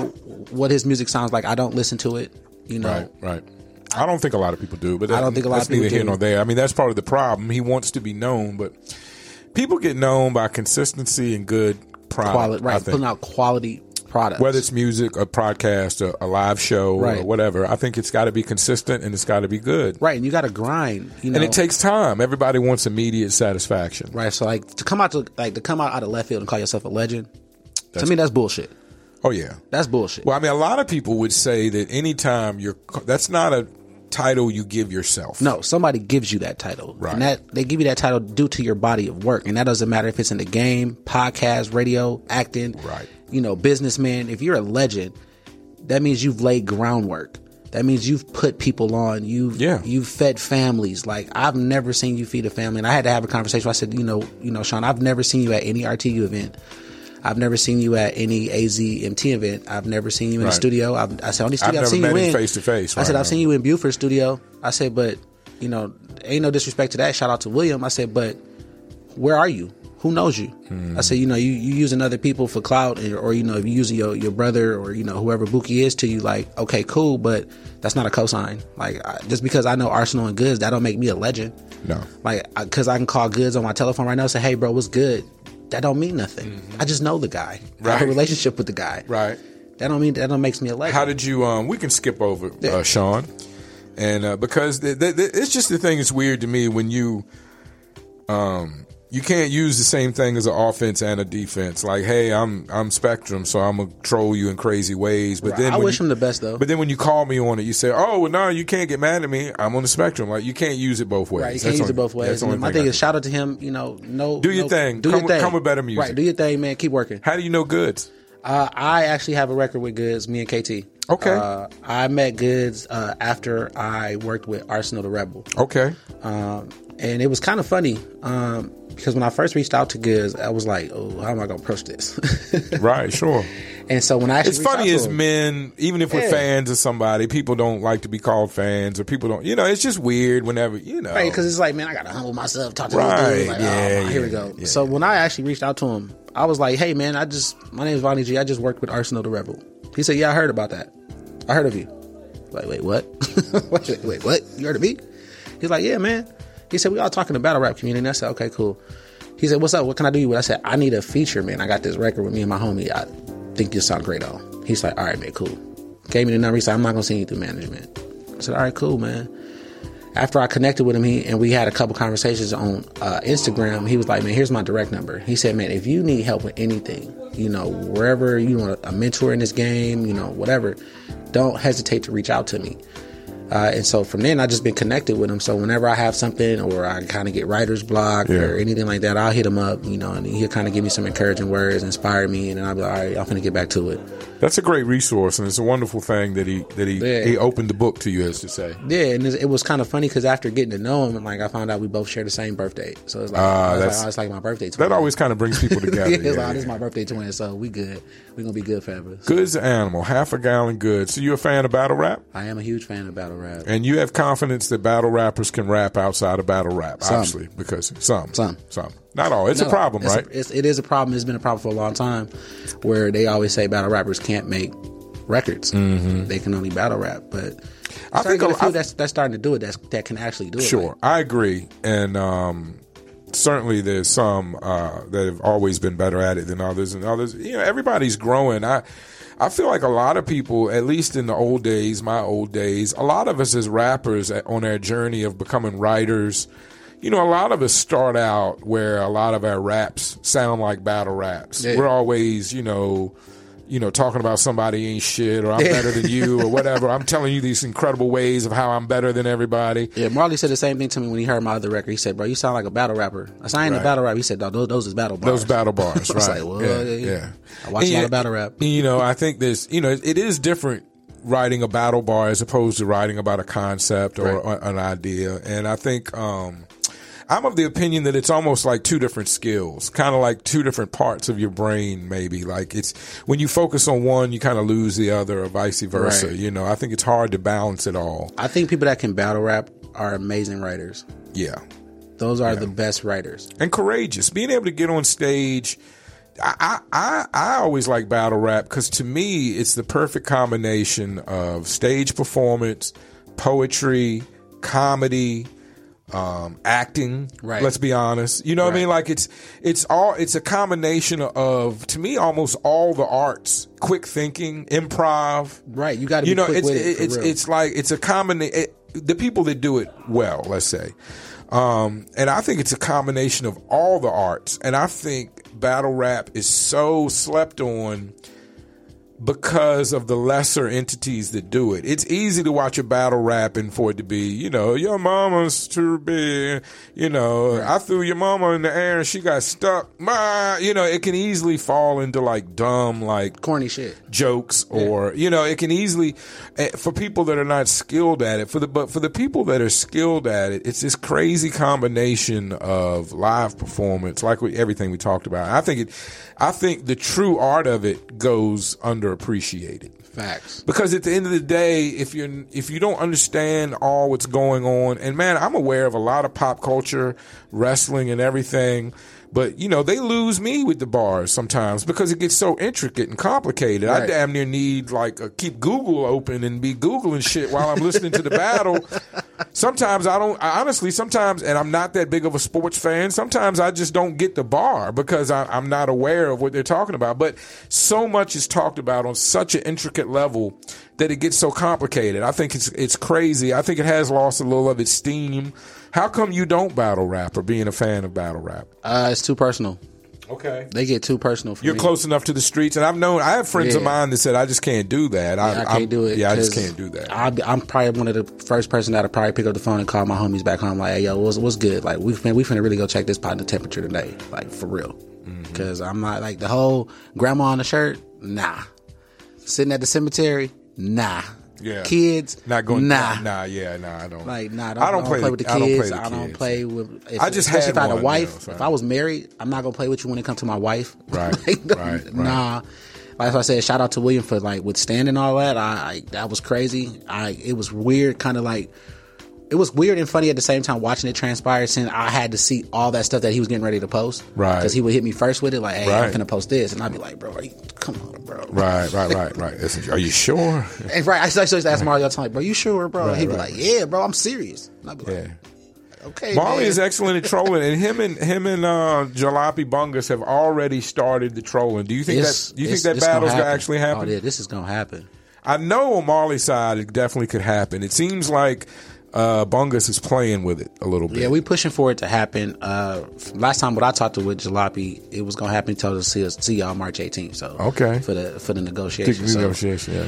what his music sounds like. I don't listen to it. You know, Right, right. I don't think a lot of people do, but I don't think a lot of people neither here do. nor there. I mean, that's part of the problem. He wants to be known, but people get known by consistency and good product. quality, right? Putting out quality products. Whether it's music, a podcast, a, a live show, or Right. whatever, I think it's got to be consistent and it's got to be good. right, and you got to grind. You know, And it takes time. Everybody wants immediate satisfaction. right. So like to come out to like to come out out of left field and call yourself a legend. That's- to me, that's bullshit. Oh yeah. That's bullshit. Well, I mean, a lot of people would say that anytime you're, that's not a title you give yourself. No, somebody gives you that title, Right. and that they give you that title due to your body of work, and that doesn't matter if it's in the game, podcast, radio, acting. Right. you know, businessman, if you're a legend, that means you've laid groundwork. That means you've put people on. You've Yeah. you've fed families. Like I've never seen you feed a family. And I had to have a conversation. I said, you know, you know, Sean, I've never seen you at any RTU event. I've never seen you at any AZMT event. I've never seen you in Right. the studio. I've, I said, only I've studio I've, never seen met you in face to face, I said, right, I've seen you in Buford studio. I said, but you know, ain't no disrespect to that. Shout out to William. I said, but where are you? Who knows you? Hmm. I said, you know, you you using other people for clout, and- or you know, if you using your your brother or you know whoever Buki is to you, like okay, cool, but that's not a cosign. Like I, just because I know Arsenal and Goods, that don't make me a legend. No. Like because I can call Goods on my telephone right now and say, hey, bro, what's good? That don't mean nothing. I just know the guy. I have Mm-hmm. Right. a relationship with the guy. Right. That don't mean that don't makes me a legend. How did you? Um, we can skip over uh, Sean, and uh, because th- th- th- it's just the thing. that's weird to me when you, um, you can't use the same thing as an offense and a defense. Like, hey, I'm I'm Spectrum, so I'm gonna troll you in crazy ways. But then I wish you- him the best though. But then when you call me on it, you say, "Oh, well, no, you can't get mad at me. I'm on the spectrum. Like, you can't use it both ways. Right, you can't That's use only- it both ways. And my thing is, shout out to him. You know, no, Do your no- thing. Do Come your thing. come with better music. Right, do your thing, man. Keep working. How do you know goods? Uh, I actually have a record with Goods. Me and KT. Okay. Uh, I met Goods uh, after I worked with Arsenal the Rebel. Okay. Um, and it was kind of funny um, because when I first reached out to Goods, I was like, "Oh, how am I going to approach this?" Right. Sure. and so when I actually It's funny as men, even if we're fans of somebody, people don't like to be called fans, or people don't. You know, it's just weird whenever you know. Right, because it's like, man, I gotta humble myself, talk to Right, this dude. Like, oh, yeah, oh, here we go. yeah. So when I actually reached out to him, I was like, hey, man, I just, my name is Vonnie G. I just worked with Arsenal the Rebel. He said, yeah, I heard about that. I heard of you. Like, wait, what? wait, wait, what? You heard of me? He's like, yeah, man. He said, we all talking the battle rap community. And I said, okay, cool. He said, what's up? What can I do you with? I said, I need a feature, man. I got this record with me and my homie. I think you sound great on. He's like, all right, man, cool. Gave me the number. He said, I'm not going to send you through management. I said, all right, cool, man after I connected with him, he and we had a couple conversations on uh, Instagram. He was like, "Man, here's my direct number." He said, "Man, if you need help with anything, you know, wherever you want a mentor in this game, you know, whatever, don't hesitate to reach out to me." Uh, and so from then, I just been connected with him. So whenever I have something, or I kind of get writer's block Yeah. or anything like that, I'll hit him up, you know, and he'll kind of give me some encouraging words, inspire me, and then I'll be like, "All right, I'm gonna get back to it." That's a great resource, and it's a wonderful thing that he that he Yeah. he opened the book to you, as to say. Yeah, and it was kind of funny because after getting to know him, like I found out we both share the same birthday. So it's like, Ah, that's- like, oh, it's like my birthday twin. That always kind of brings people together. yeah, it's yeah, like, oh, yeah. this is my birthday twin, so we good. We gonna be good forever. Good's an animal, half a gallon good. So you a fan of battle rap, I am a huge fan of battle rap. and you have confidence that battle rappers can rap outside of battle rap, Some. obviously, because some, Some. some, not all. It's a problem, it's right? it's, it is a problem. It's been a problem for a long time, where they always say battle rappers can't make records. They can only battle rap, but Mm-hmm. I think a- a few I- that's that's starting to do it. That's that can actually do it. Sure, Like, I agree, and um, certainly there's some uh, that have always been better at it than others, and others. You know, everybody's growing. I I feel like a lot of people, at least in the old days, my old days, a lot of us as rappers on our journey of becoming writers. You know, a lot of us start out where a lot of our raps sound like battle raps. Yeah. We're always, you know, you know, talking about somebody ain't shit or I'm better than you or whatever. I'm telling you these incredible ways of how I'm better than everybody. Yeah, Marley said the same thing to me when he heard my other record. He said, "Bro, you sound like a battle rapper." I said, "I ain't Right. a battle rapper." He said, "No, those, those is battle bars." Those battle bars, I was right? like, well, yeah, yeah, yeah. I watch And a lot yeah, of battle rap. You know, I think there's, you know, it is different writing a battle bar as opposed to writing about a concept or Right. an idea. And I think um, I'm of the opinion that it's almost like two different skills, kind of like two different parts of your brain. Maybe like it's when you focus on one, you kind of lose the other, or vice versa. Right. You know, I think it's hard to balance it all. I think people that can battle rap are amazing writers. Yeah. Those are the best writers. and courageous. Being able to get on stage. I, I, I always like battle rap because to me it's the perfect combination of stage performance, poetry, comedy, um, acting. Right. Let's be honest. You know what I mean? Like it's it's all it's a combination of to me almost all the arts, quick thinking, improv. Right, you gotta You know, quick it's with it, it's real. it's like it's a combination. It, the people that do it well, let's say, um, and I think it's a combination of all the arts. And I think battle rap is so slept on because of the lesser entities that do it. It's easy to watch a battle rap and for it to be, you know, your mama's too big, you know, I threw your mama in the air and she got stuck. Ma, you know, it can easily fall into like dumb, like Corny shit. jokes or you know it can easily eh, for people that are not skilled at it for the but for the people that are skilled at it it's this crazy combination of live performance like we, everything we talked about i think it i think the true art of it goes underappreciated Facts. because at the end of the day if you're if you don't understand all what's going on and man i'm aware of a lot of pop culture wrestling and everything but you know they lose me with the bars sometimes because it gets so intricate and complicated. I damn near need like a, keep google open and be googling shit while i'm listening to the battle. Sometimes i don't I honestly sometimes and i'm not that big of a sports fan sometimes i just don't get the bar because I, i'm not aware of what they're talking about. But so much is talked about on such an intricate level that it gets so complicated. I think it's it's crazy. I think it has lost a little of its steam how come you don't battle rap or being a fan of battle rap Uh, it's too personal. okay They get too personal for you're me. close enough to the streets, and I've known I have friends of mine that said I just can't do that. I, I can't I'm- do it. Yeah, I just can't do that. Be, I'm probably one of the first person that'll probably pick up the phone and call my homies back home. Like, hey, yo, what's, what's good? Like, we fin- we finna really go check this pot in the temperature today. Like, for real. Mm-hmm. Because I'm not like the whole grandma on the shirt. Nah. Sitting at the cemetery. Nah. Yeah. Kids. Not going. Nah. Nah. Yeah. Nah. I don't. Like, nah, don't, I don't, play, with the I don't kids. play the I don't play with. If, I just especially had if I had a one, wife. though, so- If I was married, I'm not gonna play with you when it comes to my wife. Right, Like, right, right. Nah. Like I said, shout out to William for like withstanding all that. I, I that was crazy. I it was weird, kind of like it was weird and funny at the same time watching it transpire. Since I had to see all that stuff that he was getting ready to post, Right. Because he would hit me first with it, like, "Hey, I'm gonna post this," and I'd be like, "Bro, are you, come on, bro." Right. Right. Right. Right. Listen, Are you sure? And right, I used to to ask Mario all the time, like, "Bro, you sure, bro?" Right, He'd be right. like, "Yeah, bro, I'm serious." And I'd be like, Yeah. "Okay." Marley man. is excellent at trolling, and him and him and uh, Jalopy Bungus have already started the trolling. Do you think It's- that? Do you think that it's gonna battle's gonna actually happen? Oh, yeah, this is gonna happen. I know on Marley's side, it definitely could happen. It seems like uh, Bungus is playing with it a little bit. Yeah, we pushing for it to happen. Uh, last time, what I talked to with Jalopy, it was gonna happen. until see see y'all March 18th. So Okay. for the for the negotiation. So negotiation, yeah.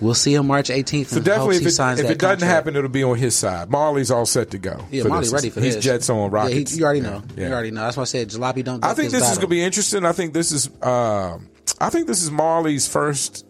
we'll see him March 18th. So definitely, if it, if it doesn't happen, it'll be on his side. Marley's all set to go. yeah, Marley's ready for He's this. Jets on Yeah, rockets. he, you already know. Yeah. You already know. That's why I said Jalopy don't. I think this is going to be interesting. I think this is. Uh, I think this is Marley's first.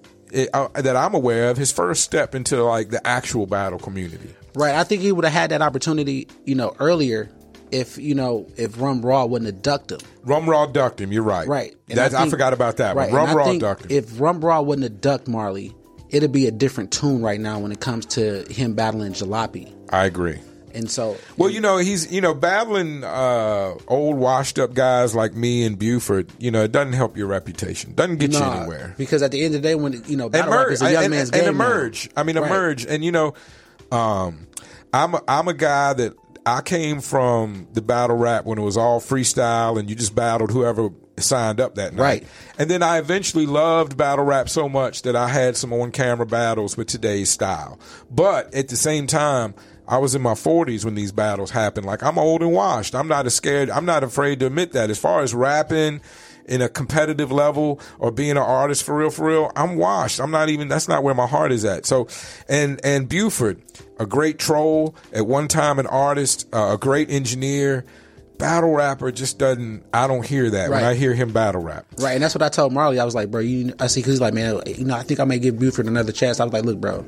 Uh, that I'm aware of, his first step into like the actual battle community. Right. I think he would have had that opportunity, you know, earlier. If you know, if Rum Raw wouldn't have ducked him, Rum Raw ducked him. You're right. Right. And That's, I, think- forgot about that right. Rum I Raw ducked him. If Rum Raw wouldn't have ducked Marley, it'd be a different tune right now when it comes to him battling Jalopy. I agree. And so, Well, you know, he's you know battling uh, old washed up guys like me and Buford. You know, it doesn't help your reputation. Doesn't get you anywhere. because at the end of the day, when you know, battle rap is a young and, man's and, game and now. emerge. I mean, Right. emerge. And you know, um, I'm a, I'm a guy that I came from the battle rap when it was all freestyle and you just battled whoever signed up that night. Right. And then I eventually loved battle rap so much that I had some on camera battles with today's style. But at the same time. I was in my 40s when these battles happened. Like I'm old and washed. I'm not as scared. I'm not afraid to admit that. As far as rapping in a competitive level or being an artist for real, for real, I'm washed. I'm not even. That's not where my heart is at. So, and and Buford, a great troll at one time, an artist, uh, a great engineer, battle rapper. Just doesn't. I don't hear that when I hear him battle rap. Right, and that's what I told Marley. I was like, bro, you. I see, because he's like, man, you know, I think I may give Buford another chance. I was like, look, bro,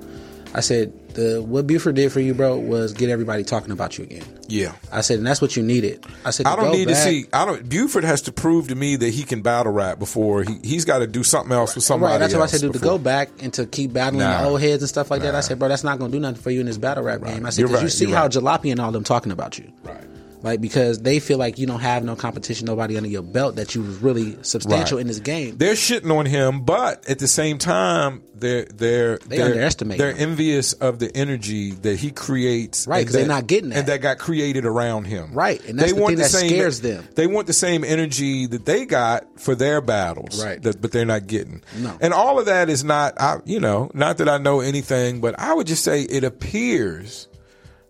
I said, the what Buford did for you, bro, was get everybody talking about you again. Yeah. I said, and that's what you needed. I said, I don't need back- to see. I don't. Buford has to prove to me that he can battle rap before he he's got to do something else with somebody. Right, that's what I said, dude, to go back and to keep battling Nah. the old heads and stuff like that. I said, bro, that's not going to do nothing for you in this battle rap game. I said, You're because you see you're how right. Jalopy and all them talking about you. Right. Like, because they feel like you don't have no competition, nobody under your belt, that you was really substantial Right. in this game. They're shitting on him, but at the same time, they're they're They they're, underestimate They're him. envious of the energy that he creates, Right, and 'cause they're not getting that. and that got created around him. Right, and that's the thing that scares them. They want the same energy that they got for their battles, Right. That, but they're not getting. No. and all of that is not. I, you know, not that I know anything, but I would just say it appears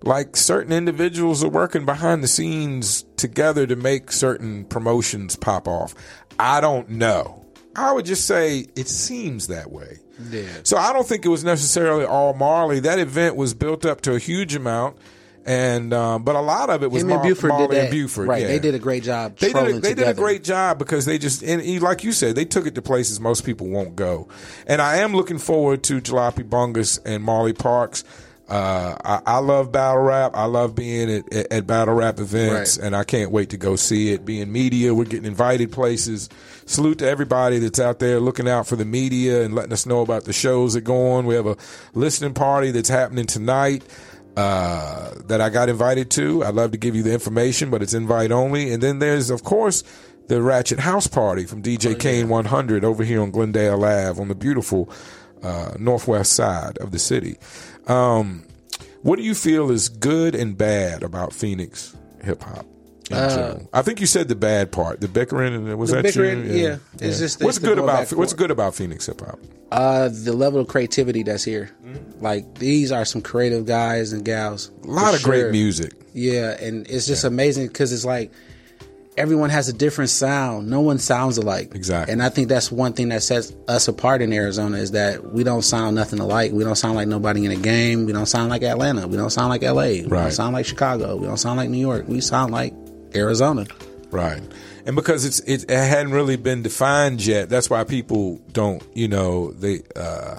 like certain individuals are working behind the scenes together to make certain promotions pop off. I don't know. I would just say it seems that way. Yeah. So I don't think it was necessarily all Marley. That event was built up to a huge amount, and um, but a lot of it was Mar- Buford Marley and Buford. Right. yeah. They did a great job. They did, a, they did a great job because they just and he- like you said they took it to places most people won't go, and I am looking forward to Jalopy Bungus and Marley Parks. Uh, I, I love battle rap. I love being at, at, at battle rap events, Right. and I can't wait to go see it. Being media, we're getting invited places. Salute to everybody that's out there looking out for the media and letting us know about the shows that go on. We have a listening party that's happening tonight uh, that I got invited to. I'd love to give you the information, but it's invite only. And then there's, of course, the Ratchet House Party from DJ Kane 100 over here on Glendale Ave on the beautiful uh, northwest side of the city. Um, what do you feel is good and bad about Phoenix hip hop? general? I think you said the bad part, the bickering, and was Uh, that bickering, you? yeah. It's just- what's the good about what's good about Phoenix hip hop? Uh, the level of creativity that's here. Like these are some creative guys and gals. A lot of great music. Yeah, and it's just amazing because it's like everyone has a different sound. No one sounds alike. Exactly. And I think that's one thing that sets us apart in Arizona is that we don't sound nothing alike. We don't sound like nobody in a game. We don't sound like Atlanta. We don't sound like LA. We Right. don't sound like Chicago. We don't sound like New York. We sound like Arizona. Right. And because it's it, it hadn't really been defined yet, that's why people don't, you know, they uh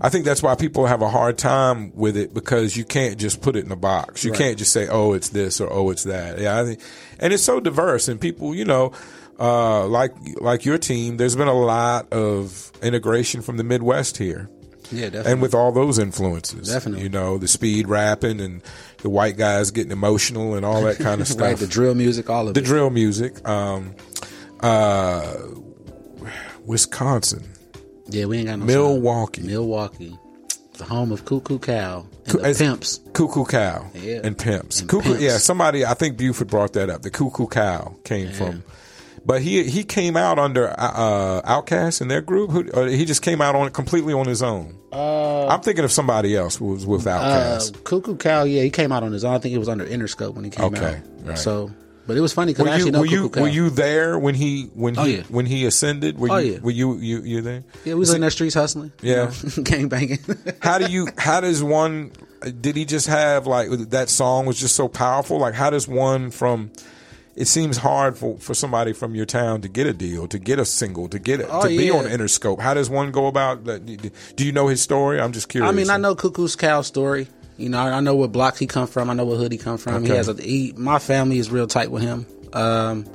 I think that's why people have a hard time with it because you can't just put it in a box. You can't just say, "Oh, it's this" or "Oh, it's that." Yeah, I think, and it's so diverse, and people, you know, uh, like like your team, there's been a lot of integration from the Midwest here, Yeah, definitely. and with all those influences, Definitely. you know, the speed rapping and the white guys getting emotional and all that kind of stuff right, the drill music, all of the it. drill music. Um, uh, Wisconsin, yeah, we ain't got no Milwaukee. sound. Milwaukee, the home of Coo Coo Cal and Pimps. Coo Coo Cal, Yeah. and pimps. And Cuckoo, pimps. yeah. Somebody, I think Buford brought that up. The Coo Coo Cal came from, but he he came out under uh, OutKast in their group. Who, or he just came out on completely on his own. Uh, I'm thinking of somebody else who was with Uh, Coo Coo Cal, yeah, he came out on his own. I think it was under Interscope when he came Okay, out. right. So, but it was funny because were I you actually know were Coo Coo Cal. were you there when he when he Oh, yeah. when he ascended? Were Oh, you yeah. were you you you there? Yeah, we was in the streets hustling. you Yeah. gang banging. how do you how does one did he just have like that song was just so powerful like how does one from it seems hard for, for somebody from your town to get a deal to get a single to get it Oh, to be yeah. on interscope how does one go about that do you know his story i'm just curious I mean, I know Cuckoo's Cow story. You know, I I know what block he come from. I know what hood he come from. He has a. He, my family is real tight with him. Um,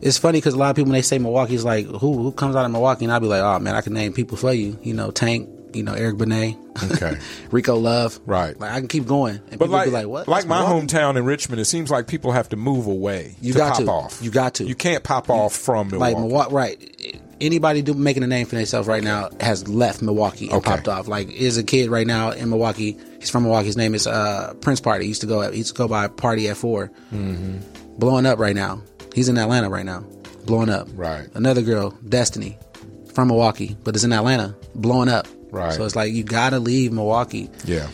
it's funny because a lot of people when they say Milwaukee, it's like who who comes out of Milwaukee, and I'll be like, oh man, I can name people for you. You know, Tank. You know, Eric Benet. Okay. Rico Love. Right. Like I can keep going, and but people like, be like, what? like That's my Milwaukee? hometown in Richmond, it seems like people have to move away You to got pop to. off. You got to. You can't pop off from Milwaukee. Like Milwaukee, right? Anybody do making a name for themselves right now has left Milwaukee and Okay. popped off. Like is a kid right now in Milwaukee. He's from Milwaukee. His name is uh, Prince Party. He used to go. He used to go by Party at 4 Mm-hmm. Blowing up right now. He's in Atlanta right now. Blowing up. Right. Another girl, Destiny, from Milwaukee, but is in Atlanta. Blowing up. Right. So it's like you gotta leave Milwaukee. yeah.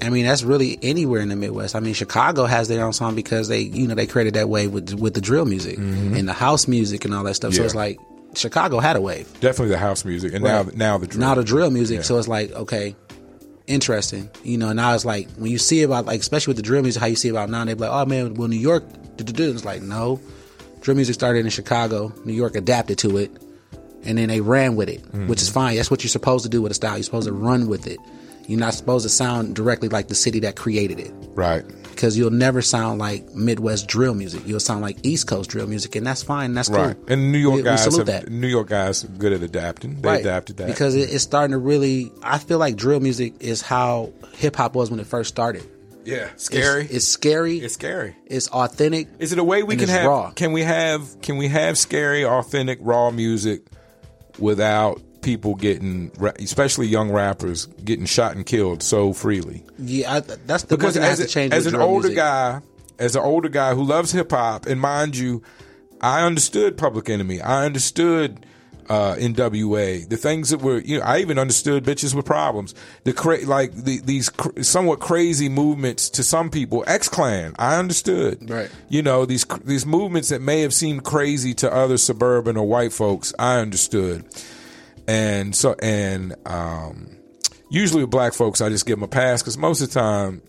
I mean, that's really anywhere in the Midwest. I mean, Chicago has their own song because they, you know, they created that way with with the drill music and the house music and all that stuff. So Mm-hmm. It's like Chicago had a wave. Definitely the house music, and Right. now now the drill. Now the drill music. Yeah. So it's like okay, interesting. You know, And now it's like when you see about like especially with the drill music, how you see about now, they be like, oh man, well New York, It's like no, drill music started in Chicago. New York adapted to it, and then they ran with it, Mm-hmm. which is fine. That's what you're supposed to do with a style. You're supposed to run with it. You're not supposed to sound directly like the city that created it right. Because you'll never sound like Midwest drill music. You'll sound like East Coast drill music, and that's fine. That's Right. cool. And New York We- we guys, salute have, that. New York guys, are good at adapting. They adapted that because it, it's starting to really. I feel like drill music is how hip hop was when it first started. Yeah, scary. It's, scary. It's scary. It's authentic. Is it a way we can have? raw. Can we have? Can we have scary, authentic, raw music without people getting, especially young rappers, getting shot and killed so freely? Yeah, I, that's the Because as, to change. as an older music. guy, as an older guy who loves hip hop, and mind you, I understood Public Enemy. I understood uh, NWA, the things that were, you know, I even understood bitches with problems. The cra- like the, these cr- somewhat crazy movements to some people, X Clan, I understood. Right. You know, these cr- these movements that may have seemed crazy to other suburban or white folks, I understood. And so, and um, usually with black folks, I just give them a pass because most of the time,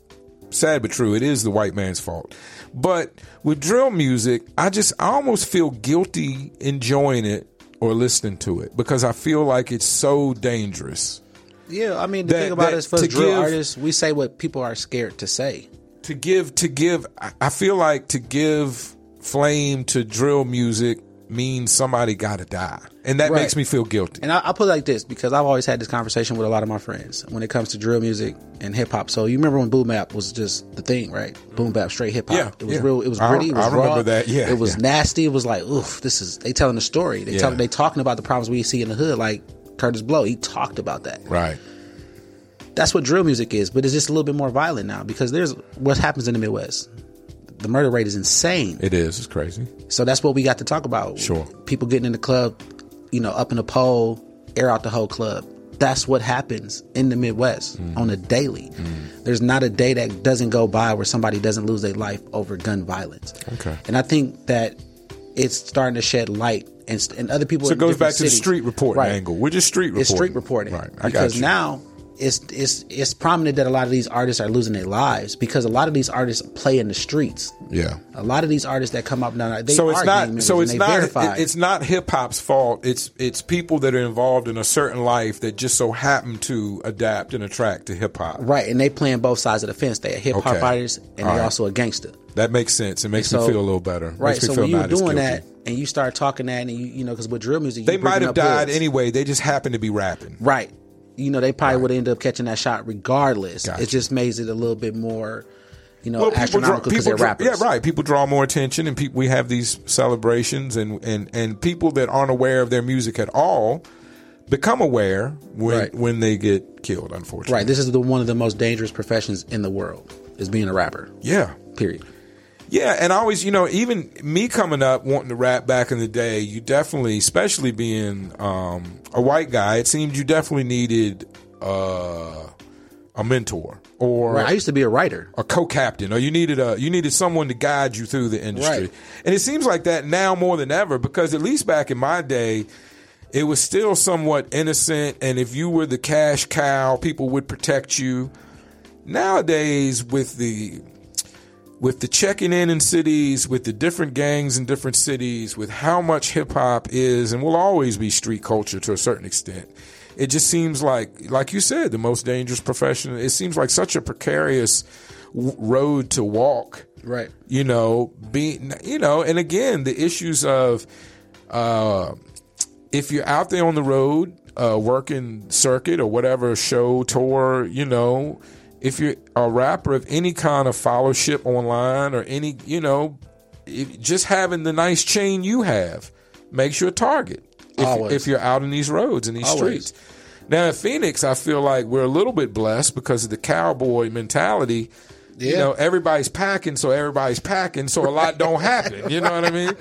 sad but true, it is the white man's fault. But with drill music, I just I almost feel guilty enjoying it or listening to it because I feel like it's so dangerous Yeah, I mean the That- thing about that- it is for to drill give- artists, we say what people are scared to say. to give to give. I feel like to give flame to drill music means somebody got to die, and that Right. makes me feel guilty. And I, I put it like this because I've always had this conversation with a lot of my friends when it comes to drill music and hip hop. So you remember when boom bap was just the thing, right? Boom bap, straight hip hop. Yeah, it was yeah. real. It was gritty. It was I remember raw. that, yeah, it was yeah. nasty. It was like, oof, this is they telling the story. They Yeah. tell, they talking about the problems we see in the hood. Like Kurtis Blow, he talked about that. right. That's what drill music is, but it's just a little bit more violent now because there's what happens in the Midwest. The murder rate is insane. It is. It's crazy. So that's what we got to talk about. Sure. People getting in the club, you know, up in a pole, air out the whole club. That's what happens in the Midwest Mm. on a daily. There's not a day that doesn't go by where somebody doesn't lose their life over gun violence. Okay. And I think that it's starting to shed light and, and other people So it goes back to the street reporting Right. angle. We're just street reporting. It's street reporting. Right. I because got you. now it's it's it's prominent that a lot of these artists are losing their lives because a lot of these artists play in the streets. yeah. A lot of these artists that come up now, they so are it's gang not so it's not verified. it- it's not hip hop's fault it's it's people that are involved in a certain life that just so happen to adapt and attract to hip hop Right, and they play playing both sides of the fence. They are hip hop Okay. artists, and All they right. also a gangster. that makes sense it makes So- me feel a little better Right, makes so when you're doing that, and you start talking that, and you you know, because with drill music, you they might have died hoods. anyway they just happen to be rapping Right, you know, they probably would end up catching that shot regardless. Gotcha. It just makes it a little bit more, you know, well, astronomical because they're rappers. yeah, right. People draw more attention, and people, we have these celebrations, and, and, and people that aren't aware of their music at all become aware when Right. when they get killed. Unfortunately, Right, this is the one of the most dangerous professions in the world is being a rapper. yeah, Period. Yeah, and I always, you know, even me coming up wanting to rap back in the day, you definitely, especially being um, a white guy, it seemed you definitely needed uh, a mentor or Right, I used to be a writer. a co-captain, or you needed a you needed someone to guide you through the industry. Right. And it seems like that now more than ever because at least back in my day, it was still somewhat innocent, and if you were the cash cow, people would protect you. Nowadays, with the with the checking in in cities, with the different gangs in different cities, with how much hip hop is and will always be street culture to a certain extent, it just seems like, like you said, the most dangerous profession. It seems like such a precarious w- road to walk. Right. You know, being, you know, and again, the issues of, uh, if you're out there on the road, uh, working circuit or whatever show, tour, you know, if you're a rapper of any kind of followership online or any, you know, if, just having the nice chain you have makes you a target. If, if you're out in these roads and these Always. streets. Now in Phoenix, I feel like we're a little bit blessed because of the cowboy mentality. You know, everybody's packing, so everybody's packing, so a lot don't happen. You know what I mean?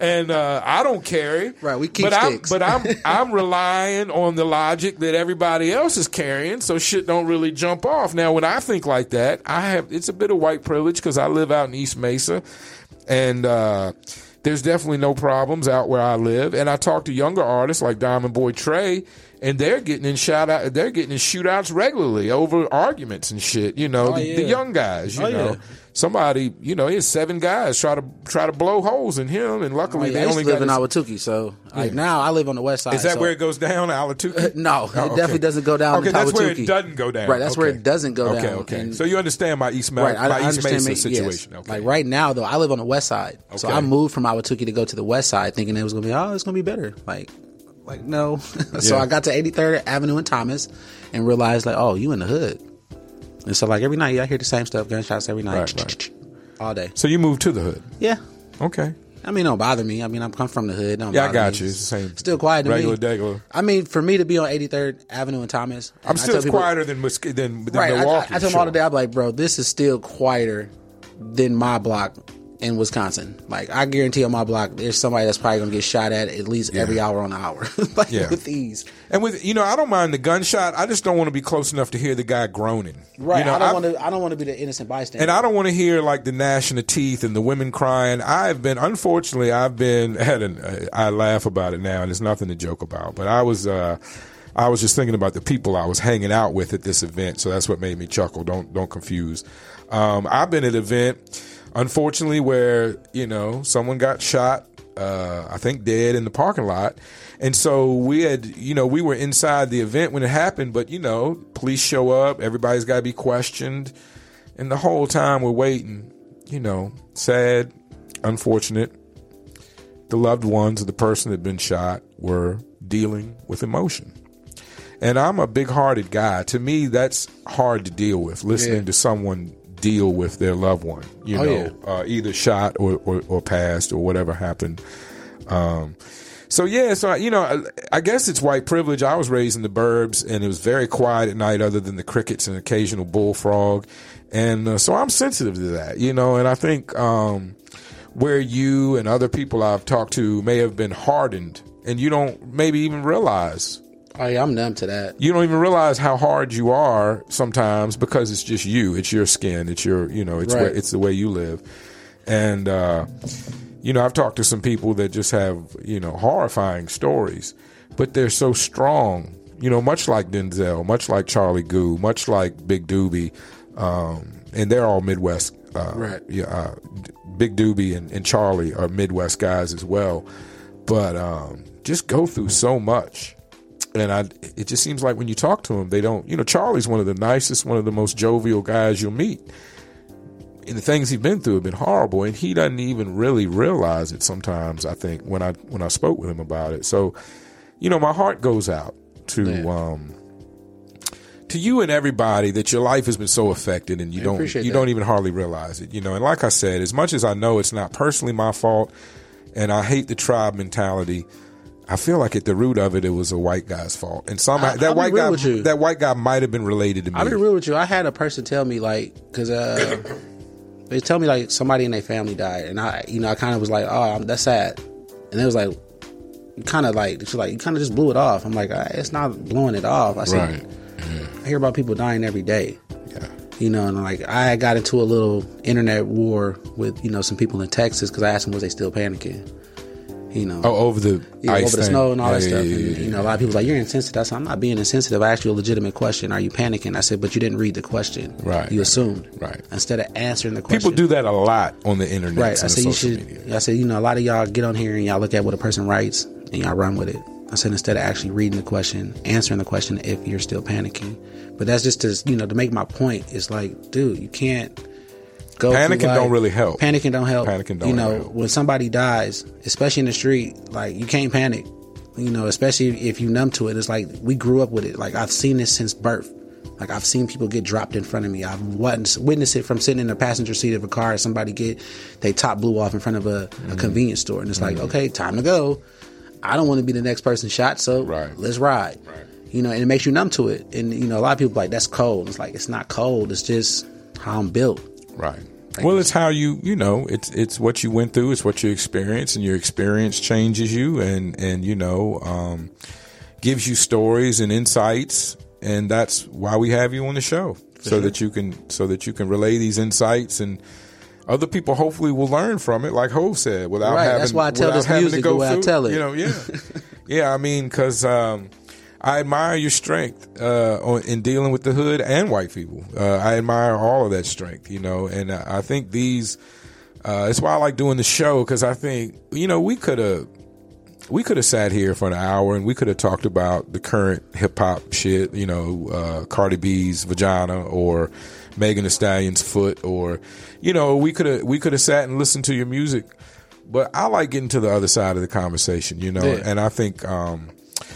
And uh, I don't carry. Right, we keep but I'm, sticks. but I'm I'm relying on the logic that everybody else is carrying, so shit don't really jump off. Now, when I think like that, I have it's a bit of white privilege because I live out in East Mesa, and uh, there's definitely no problems out where I live. And I talk to younger artists like Diamond Boy Trey, and they're getting in shout out, they're getting in shootouts regularly over arguments and shit. You know, Oh, the, yeah. the young guys. You Oh, know, yeah. Somebody, you know, he seven guys try to try to blow holes in him, and Oh, luckily yeah, they I used only to live in his- Ahwatukee, so like now I live on the west side. is that so- where it goes down, Ahwatukee? No, it Oh, okay. definitely doesn't go down. Okay, that's where it doesn't go down. Right, that's where Okay. it doesn't go okay, down. Okay, And- So you understand my East, Ma- right, I, my I East understand. Mesa ma- yes. situation. Okay. Like right now, though, I live on the west side, so I moved from Ahwatukee to go to the west side, thinking it was gonna be oh, it's gonna be better. Like, like no. so Yeah. I got to 83rd Avenue and Thomas, and realized like, oh, you in the hood. And so like every night, I hear the same stuff, gunshots every night, Right, right. all day. So you moved to the hood. Yeah. Okay. I mean, it don't bother me. I mean, I'm come from the hood. Don't Yeah, I got me. you. It's the same. Still quiet to Regular, me. degular. I mean, for me to be on 83rd Avenue and Thomas, I'm still people- quieter than, than, than Right. I, I, I tell them all sure. the day, I'm like, bro, this is still quieter than my block in Wisconsin. Like I guarantee on my block, there's somebody that's probably gonna get shot at at least every hour on the hour. like Yeah. with these. And with you know, I don't mind the gunshot. I just don't want to be close enough to hear the guy groaning. Right. You know, I don't want to. I don't want to be the innocent bystander. And I don't want to hear like the gnashing of teeth and the women crying. I've been, unfortunately, I've been had an. I laugh about it now, and it's nothing to joke about. But I was, uh, I was just thinking about the people I was hanging out with at this event, so that's what made me chuckle. Don't don't confuse. Um, I've been at an event, unfortunately, where you know someone got shot. Uh, I think dead in the parking lot. And so we had, you know, we were inside the event when it happened, but you know, police show up, everybody's got to be questioned. And the whole time we're waiting, you know, sad, unfortunate. The loved ones of the person that had been shot were dealing with emotion. And I'm a big hearted guy. To me, that's hard to deal with, listening Yeah. to someone deal with their loved one, you Oh, know, uh, either shot or, or, or passed or whatever happened. Um, so yeah, so you know, I, I guess it's white privilege. I was raised in the burbs, and it was very quiet at night, other than the crickets and occasional bullfrog, and uh, so I'm sensitive to that, you know. And I think um, where you and other people I've talked to may have been hardened, and you don't maybe even realize oh yeah, I'm numb to that. you don't even realize how hard you are sometimes because it's just you. It's your skin. It's your, you know, it's Right. it's the way you live. And uh, you know, I've talked to some people that just have, you know, horrifying stories, but they're so strong. You know, much like Denzel, much like Charlie Goo, much like Big Doobie, um, and they're all Midwest. Uh, Right. Yeah, uh, Big Doobie and, and Charlie are Midwest guys as well, but um, just go through so much and I, it just seems like when you talk to him, they don't. You know, Charlie's one of the nicest, one of the most jovial guys you'll meet. And the things he's been through have been horrible, and he doesn't even really realize it. Sometimes I think when I when I spoke with him about it, so you know, my heart goes out to Yeah. um to you and everybody that your life has been so affected, and you I don't you that. don't even hardly realize it. You know, and like I said, as much as I know it's not personally my fault, and I hate the tribe mentality. I feel like at the root of it, it was a white guy's fault, and somehow I- that I'll white guy, that white guy might have been related to me. I'll be real with you. I had a person tell me like, because uh, they tell me like somebody in their family died, and I, you know, I kind of was like, oh, I'm- that's sad, and it was like, you kind of like, she's like, you kind of just blew it off. I'm like, "Ah, it's not blowing it off. I said, Right. I hear about people dying every day. Yeah. You know, and like I got into a little internet war with you know some people in Texas because I asked them was they still panicking. You know, Oh, over the yeah, ice over the thing. snow and all Yeah, that yeah, stuff. yeah, and, yeah, you know, a lot of people like you're insensitive. I said I'm not being insensitive. I asked you a legitimate question. Are you panicking? I said, but you didn't read the question. Right, You assumed. right. Instead of answering the question. People do that a lot on the internet Right. and I said you should. media. I said you know a lot of y'all get on here and y'all look at what a person writes and y'all run with it. I said instead of actually reading the question, answering the question if you're still panicking. But that's just to you know to make my point. It's like, dude, you can't go. Panicking life- don't really help. Panicking don't help. Panicking don't You know, help. when somebody dies, especially in the street, like you can't panic. You know, especially if you numb to it. It's like we grew up with it. Like I've seen this since birth. Like I've seen people get dropped in front of me. I've witnessed, witnessed it from sitting in the passenger seat of a car. Somebody get they top blew off in front of a, Mm-hmm. a convenience store, and it's like, okay, time to go. I don't want to be the next person shot, so Right. let's ride. You know, and it makes you numb to it. And you know, a lot of people are like that's cold. It's like it's not cold. It's just how I'm built. Right. Well, it's how you you know it's it's what you went through. It's what you experienced, and your experience changes you, and and you know um, gives you stories and insights, and that's why we have you on the show so that you can so that you can relay these insights and. Other people hopefully will learn from it, like Ho said, without Right, having. that's why I tell without this having to music go the way I tell it. You know, yeah, yeah. I mean, because um, I admire your strength uh, in dealing with the hood and white people. Uh, I admire all of that strength, you know, and I think these. Uh, it's why I like doing the show because I think you know we could have we could have sat here for an hour and we could have talked about the current hip hop shit, you know, uh, Cardi B's vagina or Megan Thee Stallion's foot, or you know, we could have we could have sat and listened to your music. But I like getting to the other side of the conversation, you know, Yeah. and I think um,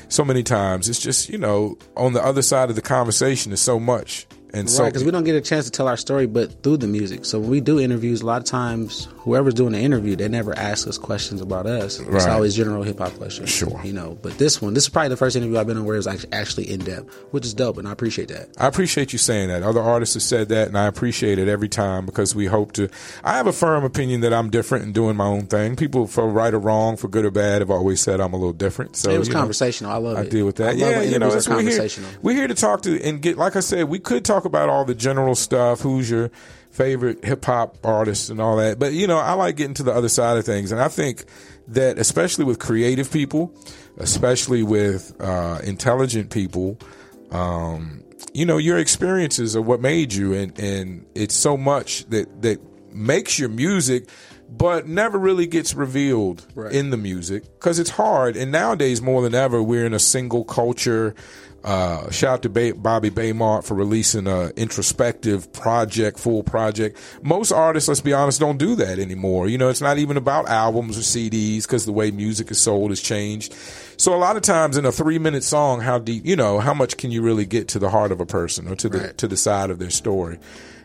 so many times it's just you know on the other side of the conversation is so much, And so, because we don't get a chance to tell our story, but through the music. So when we do interviews, a lot of times, whoever's doing the interview, they never ask us questions about us. It's always general hip hop questions. Sure. you know. But this one, this is probably the first interview I've been on where it was actually in depth, which is dope, and I appreciate that. I appreciate you saying that. Other artists have said that, and I appreciate it every time because we hope to. I have a firm opinion that I'm different and doing my own thing. People, for right or wrong, for good or bad, have always said I'm a little different. So it was you know, conversational. I love it. I deal with that. love yeah, you know, that's are we're here. conversational. We're here to talk to and get. Like I said, we could talk about all the general stuff. Who's your favorite hip hop artist and all that? But you know, I like getting to the other side of things, and I think that especially with creative people, especially with uh, intelligent people, um, you know, your experiences are what made you, and and it's so much that that makes your music. But never really gets revealed Right. in the music because it's hard. And nowadays, more than ever, we're in a single culture. Uh, shout out to ba- Bobby Baymart for releasing a introspective project, full project. Most artists, let's be honest, don't do that anymore. You know, it's not even about albums or CDs because the way music is sold has changed. So a lot of times in a three minute song, how deep, you know, how much can you really get to the heart of a person or to the Right. to the side of their story?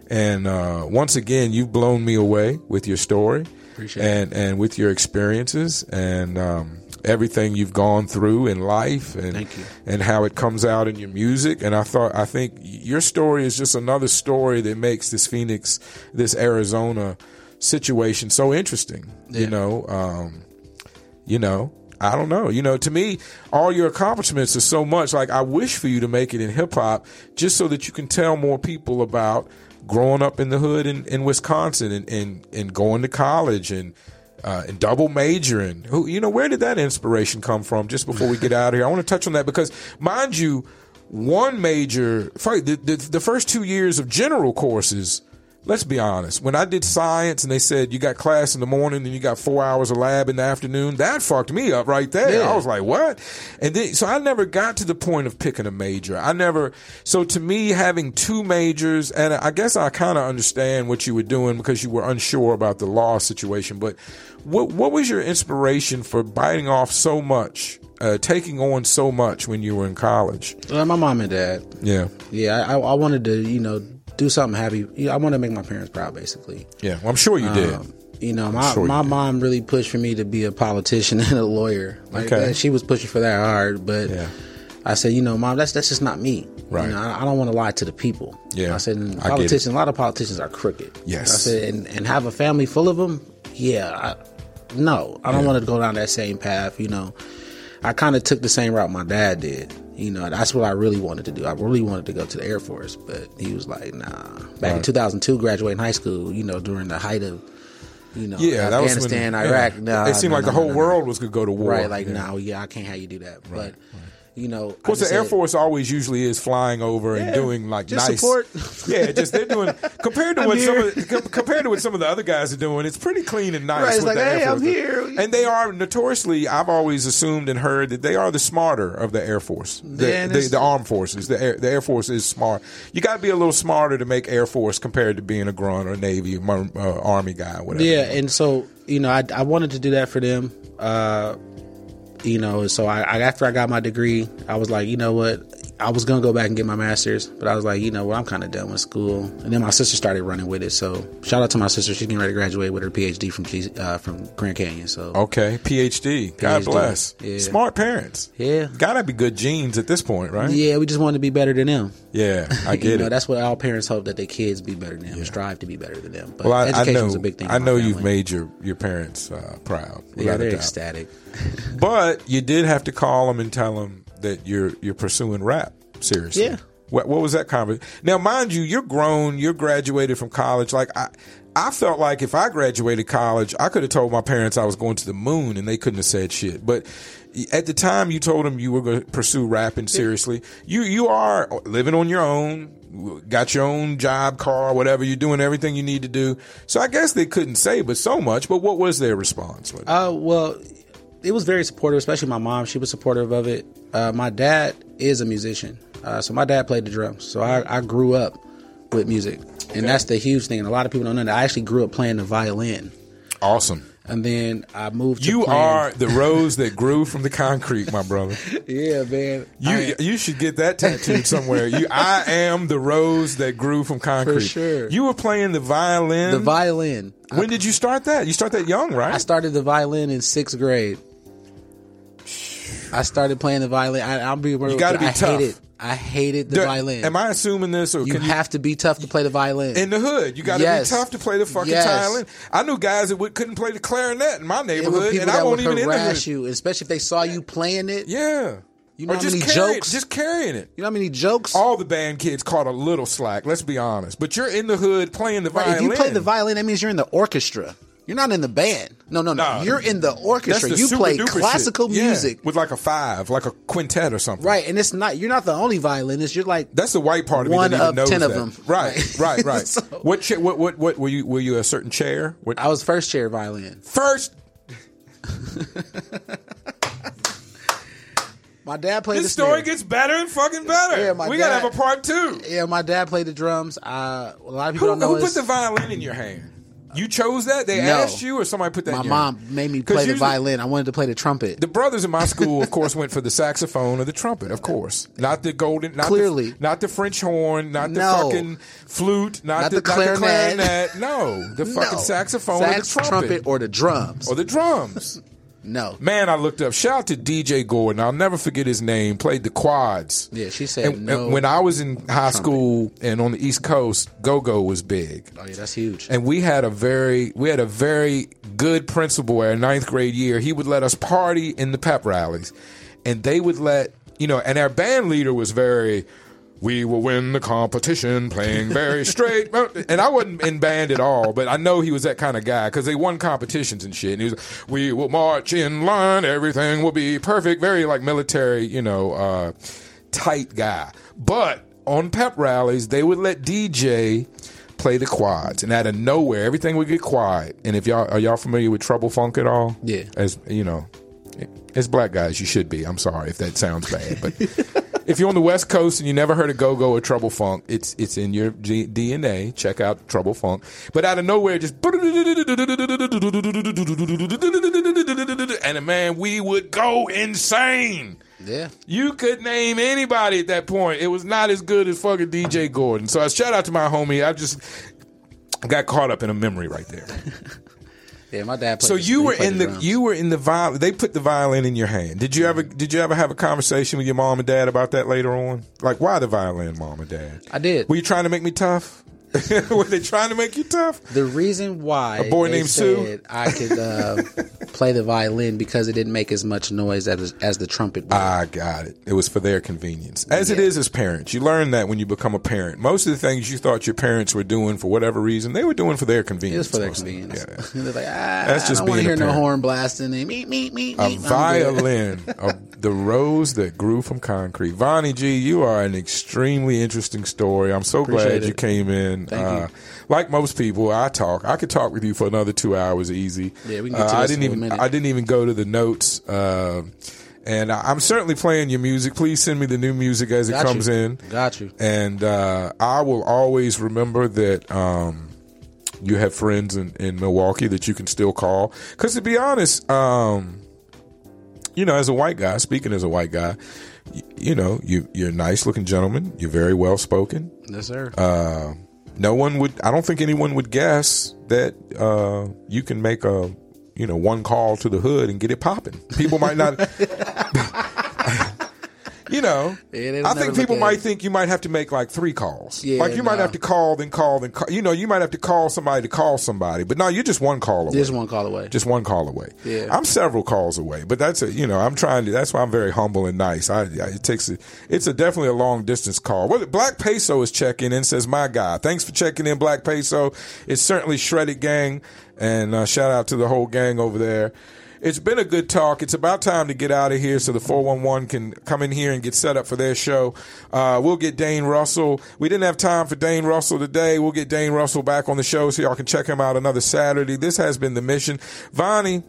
And uh, once again, you've blown me away with your story Appreciate it. and and with your experiences and um, everything you've gone through in life and Thank you. and how it comes out in your music. And I thought I think your story is just another story that makes this Phoenix, this Arizona situation so interesting. You know, um, you know. I don't know. You know, to me, all your accomplishments are so much. Like, I wish for you to make it in hip hop just so that you can tell more people about growing up in the hood in, in Wisconsin and, and, and going to college and, uh, and double majoring. Who, you know, where did that inspiration come from? Just before we get out of here, I want to touch on that because, mind you, one major, the, the, the first two years of general courses, let's be honest. When I did science and they said you got class in the morning and you got four hours of lab in the afternoon, that fucked me up right there. Yeah. I was like, what? And then, so I never got to the point of picking a major. I never, so to me, having two majors, and I guess I kind of understand what you were doing because you were unsure about the law situation, but what, what was your inspiration for biting off so much? Uh, taking on so much when you were in college. Uh, my mom and dad. Yeah. Yeah, I, I wanted to, you know, do something happy. I wanted to make my parents proud, basically. Yeah. Well, I'm sure you did. Um, you know, my sure my did. mom really pushed for me to be a politician and a lawyer. Like Okay. She was pushing for that hard, but Yeah. I said, you know, mom, that's that's just not me. Right. You know, I, I don't want to lie to the people. Yeah, I said, politicians, it. a lot of politicians are crooked. Yes. I said, and, and have a family full of them. Yeah. I, no, I don't Yeah. want to go down that same path. You know, I kind of took the same route my dad did. You know, that's what I really wanted to do. I really wanted to go to the Air Force, but he was like, nah. Back in 2002, graduating high school, you know, during the height of, you know, Yeah, was when- Afghanistan, yeah. Iraq. Nah, it seemed like the whole world was going to go to war. Right, like, yeah. no, yeah, I can't have you do that. But, you know, Of course, the Air Force always usually is flying over and Yeah, doing like just nice support. Yeah, just they're doing compared to I'm what some of, compared to what some of the other guys are doing. It's pretty clean and nice. Right, it's like, hey, I'm here. and they are notoriously. I've always assumed and heard that they are the smarter of the Air Force, the, Yeah, the, the armed forces. The Air, the Air Force is smart. You got to be a little smarter to make Air Force compared to being a grunt or Navy, or, uh, Army guy, whatever. Yeah, and so you know, I, I wanted to do that for them. Uh, you know, so I, I after I got my degree, I was like, you know what, I was gonna go back and get my master's, but I was like, you know what, I'm kind of done with school. And then my sister started running with it. So shout out to my sister; she's getting ready to graduate with her PhD from G, uh, from Grand Canyon. So Okay, PhD. God bless. yeah. Smart parents. Yeah. Gotta be good genes at this point, right? yeah, we just wanted to be better than them. Yeah, I you get know, it. that's what all parents hope that their kids be better than them, strive to be better than them. But well, I, I education know. a big thing. I know you've made your your parents uh, proud. Yeah, they're ecstatic. But you did have to call them and tell them that you're you're pursuing rap seriously. Yeah. What, what was that conversation? Now, mind you, you're grown. You're graduated from college. Like I, I felt like if I graduated college, I could have told my parents I was going to the moon, and they couldn't have said shit. But at the time, you told them you were going to pursue rapping seriously. You you are living on your own. Got your own job, car, whatever. You're doing everything you need to do. So I guess they couldn't say, but so much. But what was their response? Uh, well, it was very supportive, especially my mom. She was supportive of it. Uh, my dad is a musician, uh, so my dad played the drums. So I, I grew up with music, and that's the huge thing. And a lot of people don't know that I actually grew up playing the violin. Awesome. And then I moved. To You playing- are the rose that grew from the concrete, my brother. yeah, man. You I- you should get that tattooed somewhere. You, I am the rose that grew from concrete. sure. You were playing the violin. the violin. when did you start that? You start that young, right? I started the violin in sixth grade. I started playing the violin. I, I'll be real. You gotta with be I tough. hated. I hated the violin. Am I assuming this, or you can have to be tough to play the violin. in the hood? You got to Yes. be tough to play the fucking Yes. violin. I knew guys that would, couldn't play the clarinet in my were neighborhood, people and I that won't would even in the hood. harass you, especially if they saw you playing it. Yeah, You know or how just many carry- jokes? just carrying it. You know how many jokes? All the band kids caught a little slack. Let's be honest. But you're in the hood playing the Right, violin. if you play the violin, that means you're in the orchestra. You're not in the band. No, no, no. Nah. you're in the orchestra. the you play classical shit. Yeah, music. with like a five, like a quintet or something. Right, and it's not. You're not the only violinist. You're like That's the white part of me One that even of knows 10 of that. them. Right, Right. right, right. So- What, cha- what, what, what were you? Were you a certain chair? What, I was first chair violin. first, My dad played this the story gets better and fucking better. Yeah, my we gotta dad- have a part two. Yeah, my dad played the drums. Uh, a lot of people Who, don't know who put the violin in your hand? You chose that? They No. asked you, or somebody put that? my in your mom made me 'Cause play the usually- violin. I wanted to play the trumpet. The brothers in my school, of course, went for the saxophone or the trumpet, of course. Not the golden, not Clearly. the, not the French horn, not the No. fucking flute, not, Not the, the clarinet. clarinet. No, the fucking No. saxophone Sax, or the trumpet, or the drums. or the drums. no. Man, I looked up. Shout out to DJ Gordon. I'll never forget his name. Played the quads. Yeah, she said And, no. and when I was in high school and on the East Coast, go go was big. oh yeah, that's huge. And we had a very we had a very good principal our ninth grade year. He would let us party in the pep rallies, and they would let you know. And our band leader was very. We will win the competition playing very straight. And I wasn't in band at all, but I know he was that kind of guy because they won competitions and shit. And he was, we will march in line, everything will be perfect. Very like military, you know, uh, tight guy. But on pep rallies, they would let DJ play the quads, and out of nowhere, everything would get quiet. And if y'all are y'all familiar with Trouble Funk at all? Yeah. As you know, as black guys, you should be. I'm sorry if that sounds bad, but if you're on the West Coast and you never heard of Go Go or Trouble Funk, it's it's in your G- DNA. Check out Trouble Funk. But out of nowhere, just and man, we would go insane. yeah. You could name anybody at that point. It was not as good as fucking DJ Gordon. So I shout out to my homie. I just got caught up in a memory right there. Yeah, my dad played So you were in the drums. you were in the violin. They put the violin in your hand. Did you ever did you ever have a conversation with your mom and dad about that later on? Like why the violin, mom and dad? I did. Were you trying to make me tough? were they trying to make you tough? The reason why A boy named Sue? I could uh, play the violin because it didn't make as much noise as as the trumpet. Would. I got it. It was for their convenience. As it Yeah. is as parents. You learn that when you become a parent. Most of the things you thought your parents were doing for whatever reason, they were doing for their it convenience. was for their most of them. convenience. Yeah. They're like, ah, That's just I don't want to being hear no horn blasting and meet, meet, meet, A meet. I'm good. violin, a, the rose that grew from concrete. Vonnie G, you are an extremely interesting story. I'm so glad Appreciate you came in. Thank uh. Like most people, I talk. I could talk with you for another two hours easy. Yeah, we can get to Uh, I didn't even. minute. I didn't even go to the notes. Uh, and I'm certainly playing your music. Please send me the new music as it comes you. in. Got you. And uh, I will always remember that um, you have friends in, in Milwaukee that you can still call. Because to be honest, um, you know, as a white guy, speaking as a white guy, you, you know, you, you're a nice looking gentleman. You're very well spoken. Yes, sir. Uh, no one would, I don't think anyone would guess that uh, you can make a, you know, one call to the hood and get it popping. People might not. You know, I think people might it. think you might have to make like three calls. Yeah, like you might have to call, then call, then call. You know, you might have to call somebody to call somebody. But no, you're just one call away. Just one call away. Just one call away. Yeah. I'm several calls away, but that's a you know I'm trying to. That's why I'm very humble and nice. I, I it takes a, it's a definitely a long distance call. Well, Black Peso is checking in. Says my guy, thanks for checking in, Black Peso. It's certainly shredded gang, and uh, shout out to the whole gang over there. It's been a good talk. It's about time to get out of here so the 411 can come in here and get set up for their show. Uh, we'll get Dane Russell. We didn't have time for Dane Russell today. We'll get Dane Russell back on the show so y'all can check him out another Saturday. This has been the mission. Vonnie,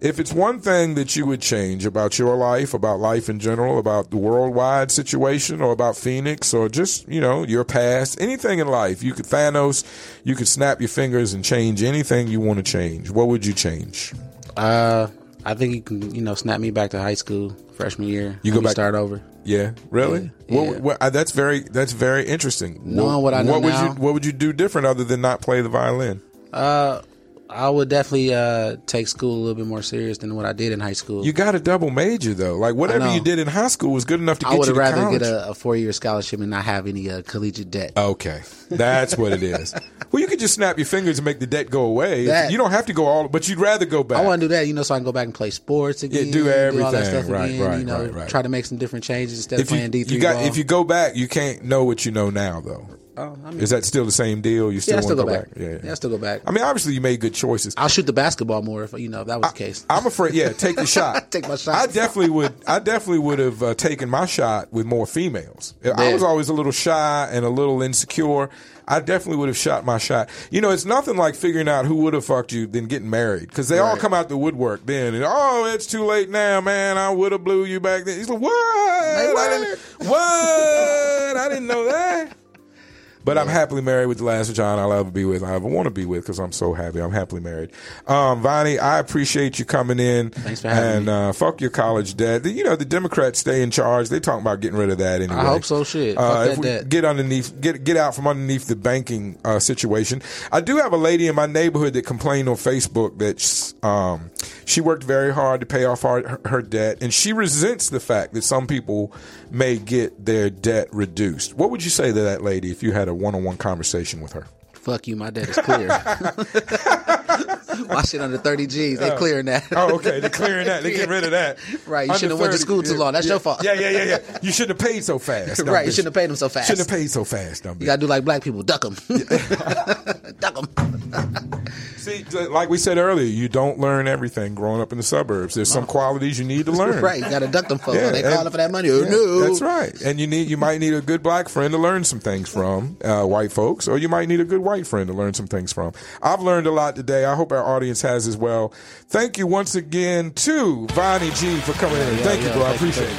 If it's one thing that you would change about your life, about life in general, about the worldwide situation, or about Phoenix, or just you know your past, anything in life, you could Thanos, you could snap your fingers and change anything you want to change. What would you change? Uh, I think you can, you know, snap me back to high school freshman year. You go back- start over. Yeah, really? Yeah, What, yeah. what, uh, that's very that's very interesting. Knowing what I know what would now- you what would you do different other than not play the violin? Uh, I would definitely uh take school a little bit more serious than what I did in high school. You got a double major though. Like whatever you did in high school was good enough to I get would you to rather college. get a, a four year scholarship and not have any uh, collegiate debt. Okay, that's what it is. well, you could just snap your fingers and make the debt go away. That- you don't have to go all, but you'd rather go back. I want to do that, you know, so I can go back and play sports again. do all that everything. stuff Right, again. right, you know, right, right. try to make some different changes instead of if you, playing D three. you got if you go back, you can't know what you know now though. Oh, I mean, Is that still the same deal? You still yeah, I want still to go go back. Yeah, Yeah, I still go back. I mean, obviously you made good choices. I'll shoot the basketball more if you know if that was the case. I'm afraid. Yeah, take the shot. Take my shot. I definitely would. I definitely would have uh, taken my shot with more females. I was always a little shy and a little insecure. I definitely would have shot my shot. You know, it's nothing like figuring out who would have fucked you than getting married because they all come out the woodwork then. And oh, it's too late now, man. I would have blew you back then. He's like, what? I what? what? I didn't know that. But I'm happily married with the last John I'll ever be with. I ever want to be with because I'm so happy. I'm happily married. Um, Vonnie, I appreciate you coming in. Thanks for having and, me. uh, fuck your college debt. The- You know the Democrats stay in charge. They talking about getting rid of that anyway. I hope so. Shit, Uh, if we debt. get underneath, get get out from underneath the banking uh, situation. I do have a lady in my neighborhood that complained on Facebook that um, she worked very hard to pay off her, her debt, and she resents the fact that some people may get their debt reduced. What would you say to that lady if you had a one-on-one conversation with her? Fuck you, my debt is clear. my shit under thirty G's, They're oh. clearing that. Oh, okay. They're clearing that. They get rid of that. Right, you Under shouldn't have went to school too yeah, long. That's yeah, your fault. Yeah, yeah, yeah, yeah. You shouldn't have paid so fast. dumb right, you bitch. shouldn't have paid them so fast. Shouldn't have paid so fast, dumb You bitch. gotta do like black people, duck them, duck them. See, like we said earlier, you don't learn everything growing up in the suburbs. There's some qualities you need to learn. Right, you gotta duck them for. Yeah, they and- calling for that money. Yeah, no, That's right. And you need you might need a good black friend to learn some things from, uh, white folks, or you might need a good white friend to learn some things from. I've learned a lot today. I hope our audience has as well. Thank you once again to Vonnie G for coming in. yeah, Thank you, yeah, bro. I thank you, appreciate it.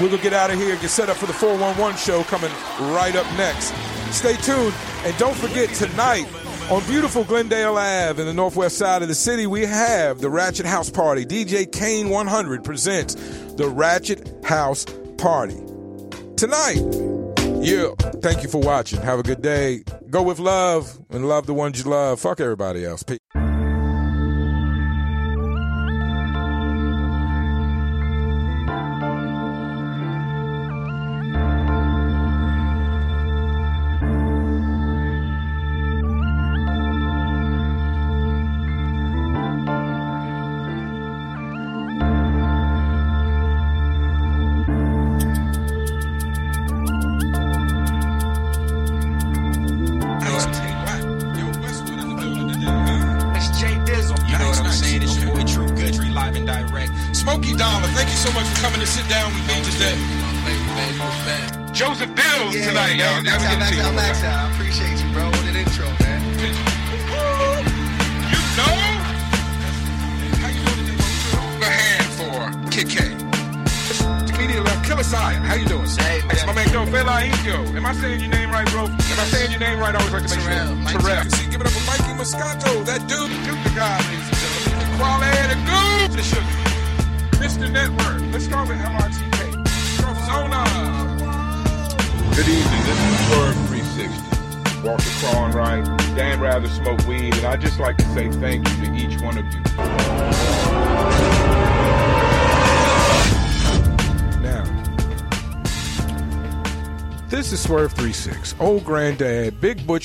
We're going to get out of here, get set up for the 411 show coming right up next. Stay tuned. And don't forget, tonight on beautiful Glendale Ave in the northwest side of the city, we have the Ratchet House Party. DJ Kane 100 presents the Ratchet House Party. Tonight, yeah. Thank you for watching. Have a good day. Go with love and love the ones you love. Fuck everybody else. Peace.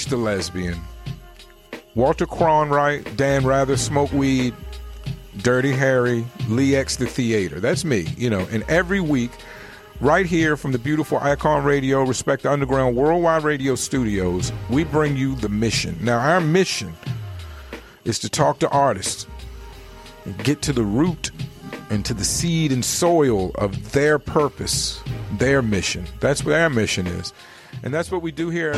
The Lesbian, Walter Cronwright, Dan Rather Smoke Weed, Dirty Harry, Lee X the Theater. That's me, you know. And every week, right here from the beautiful Icon Radio, Respect the Underground Worldwide Radio Studios, we bring you the mission. Now, our mission is to talk to artists and get to the root and to the seed and soil of their purpose, their mission. That's what our mission is. And that's what we do here.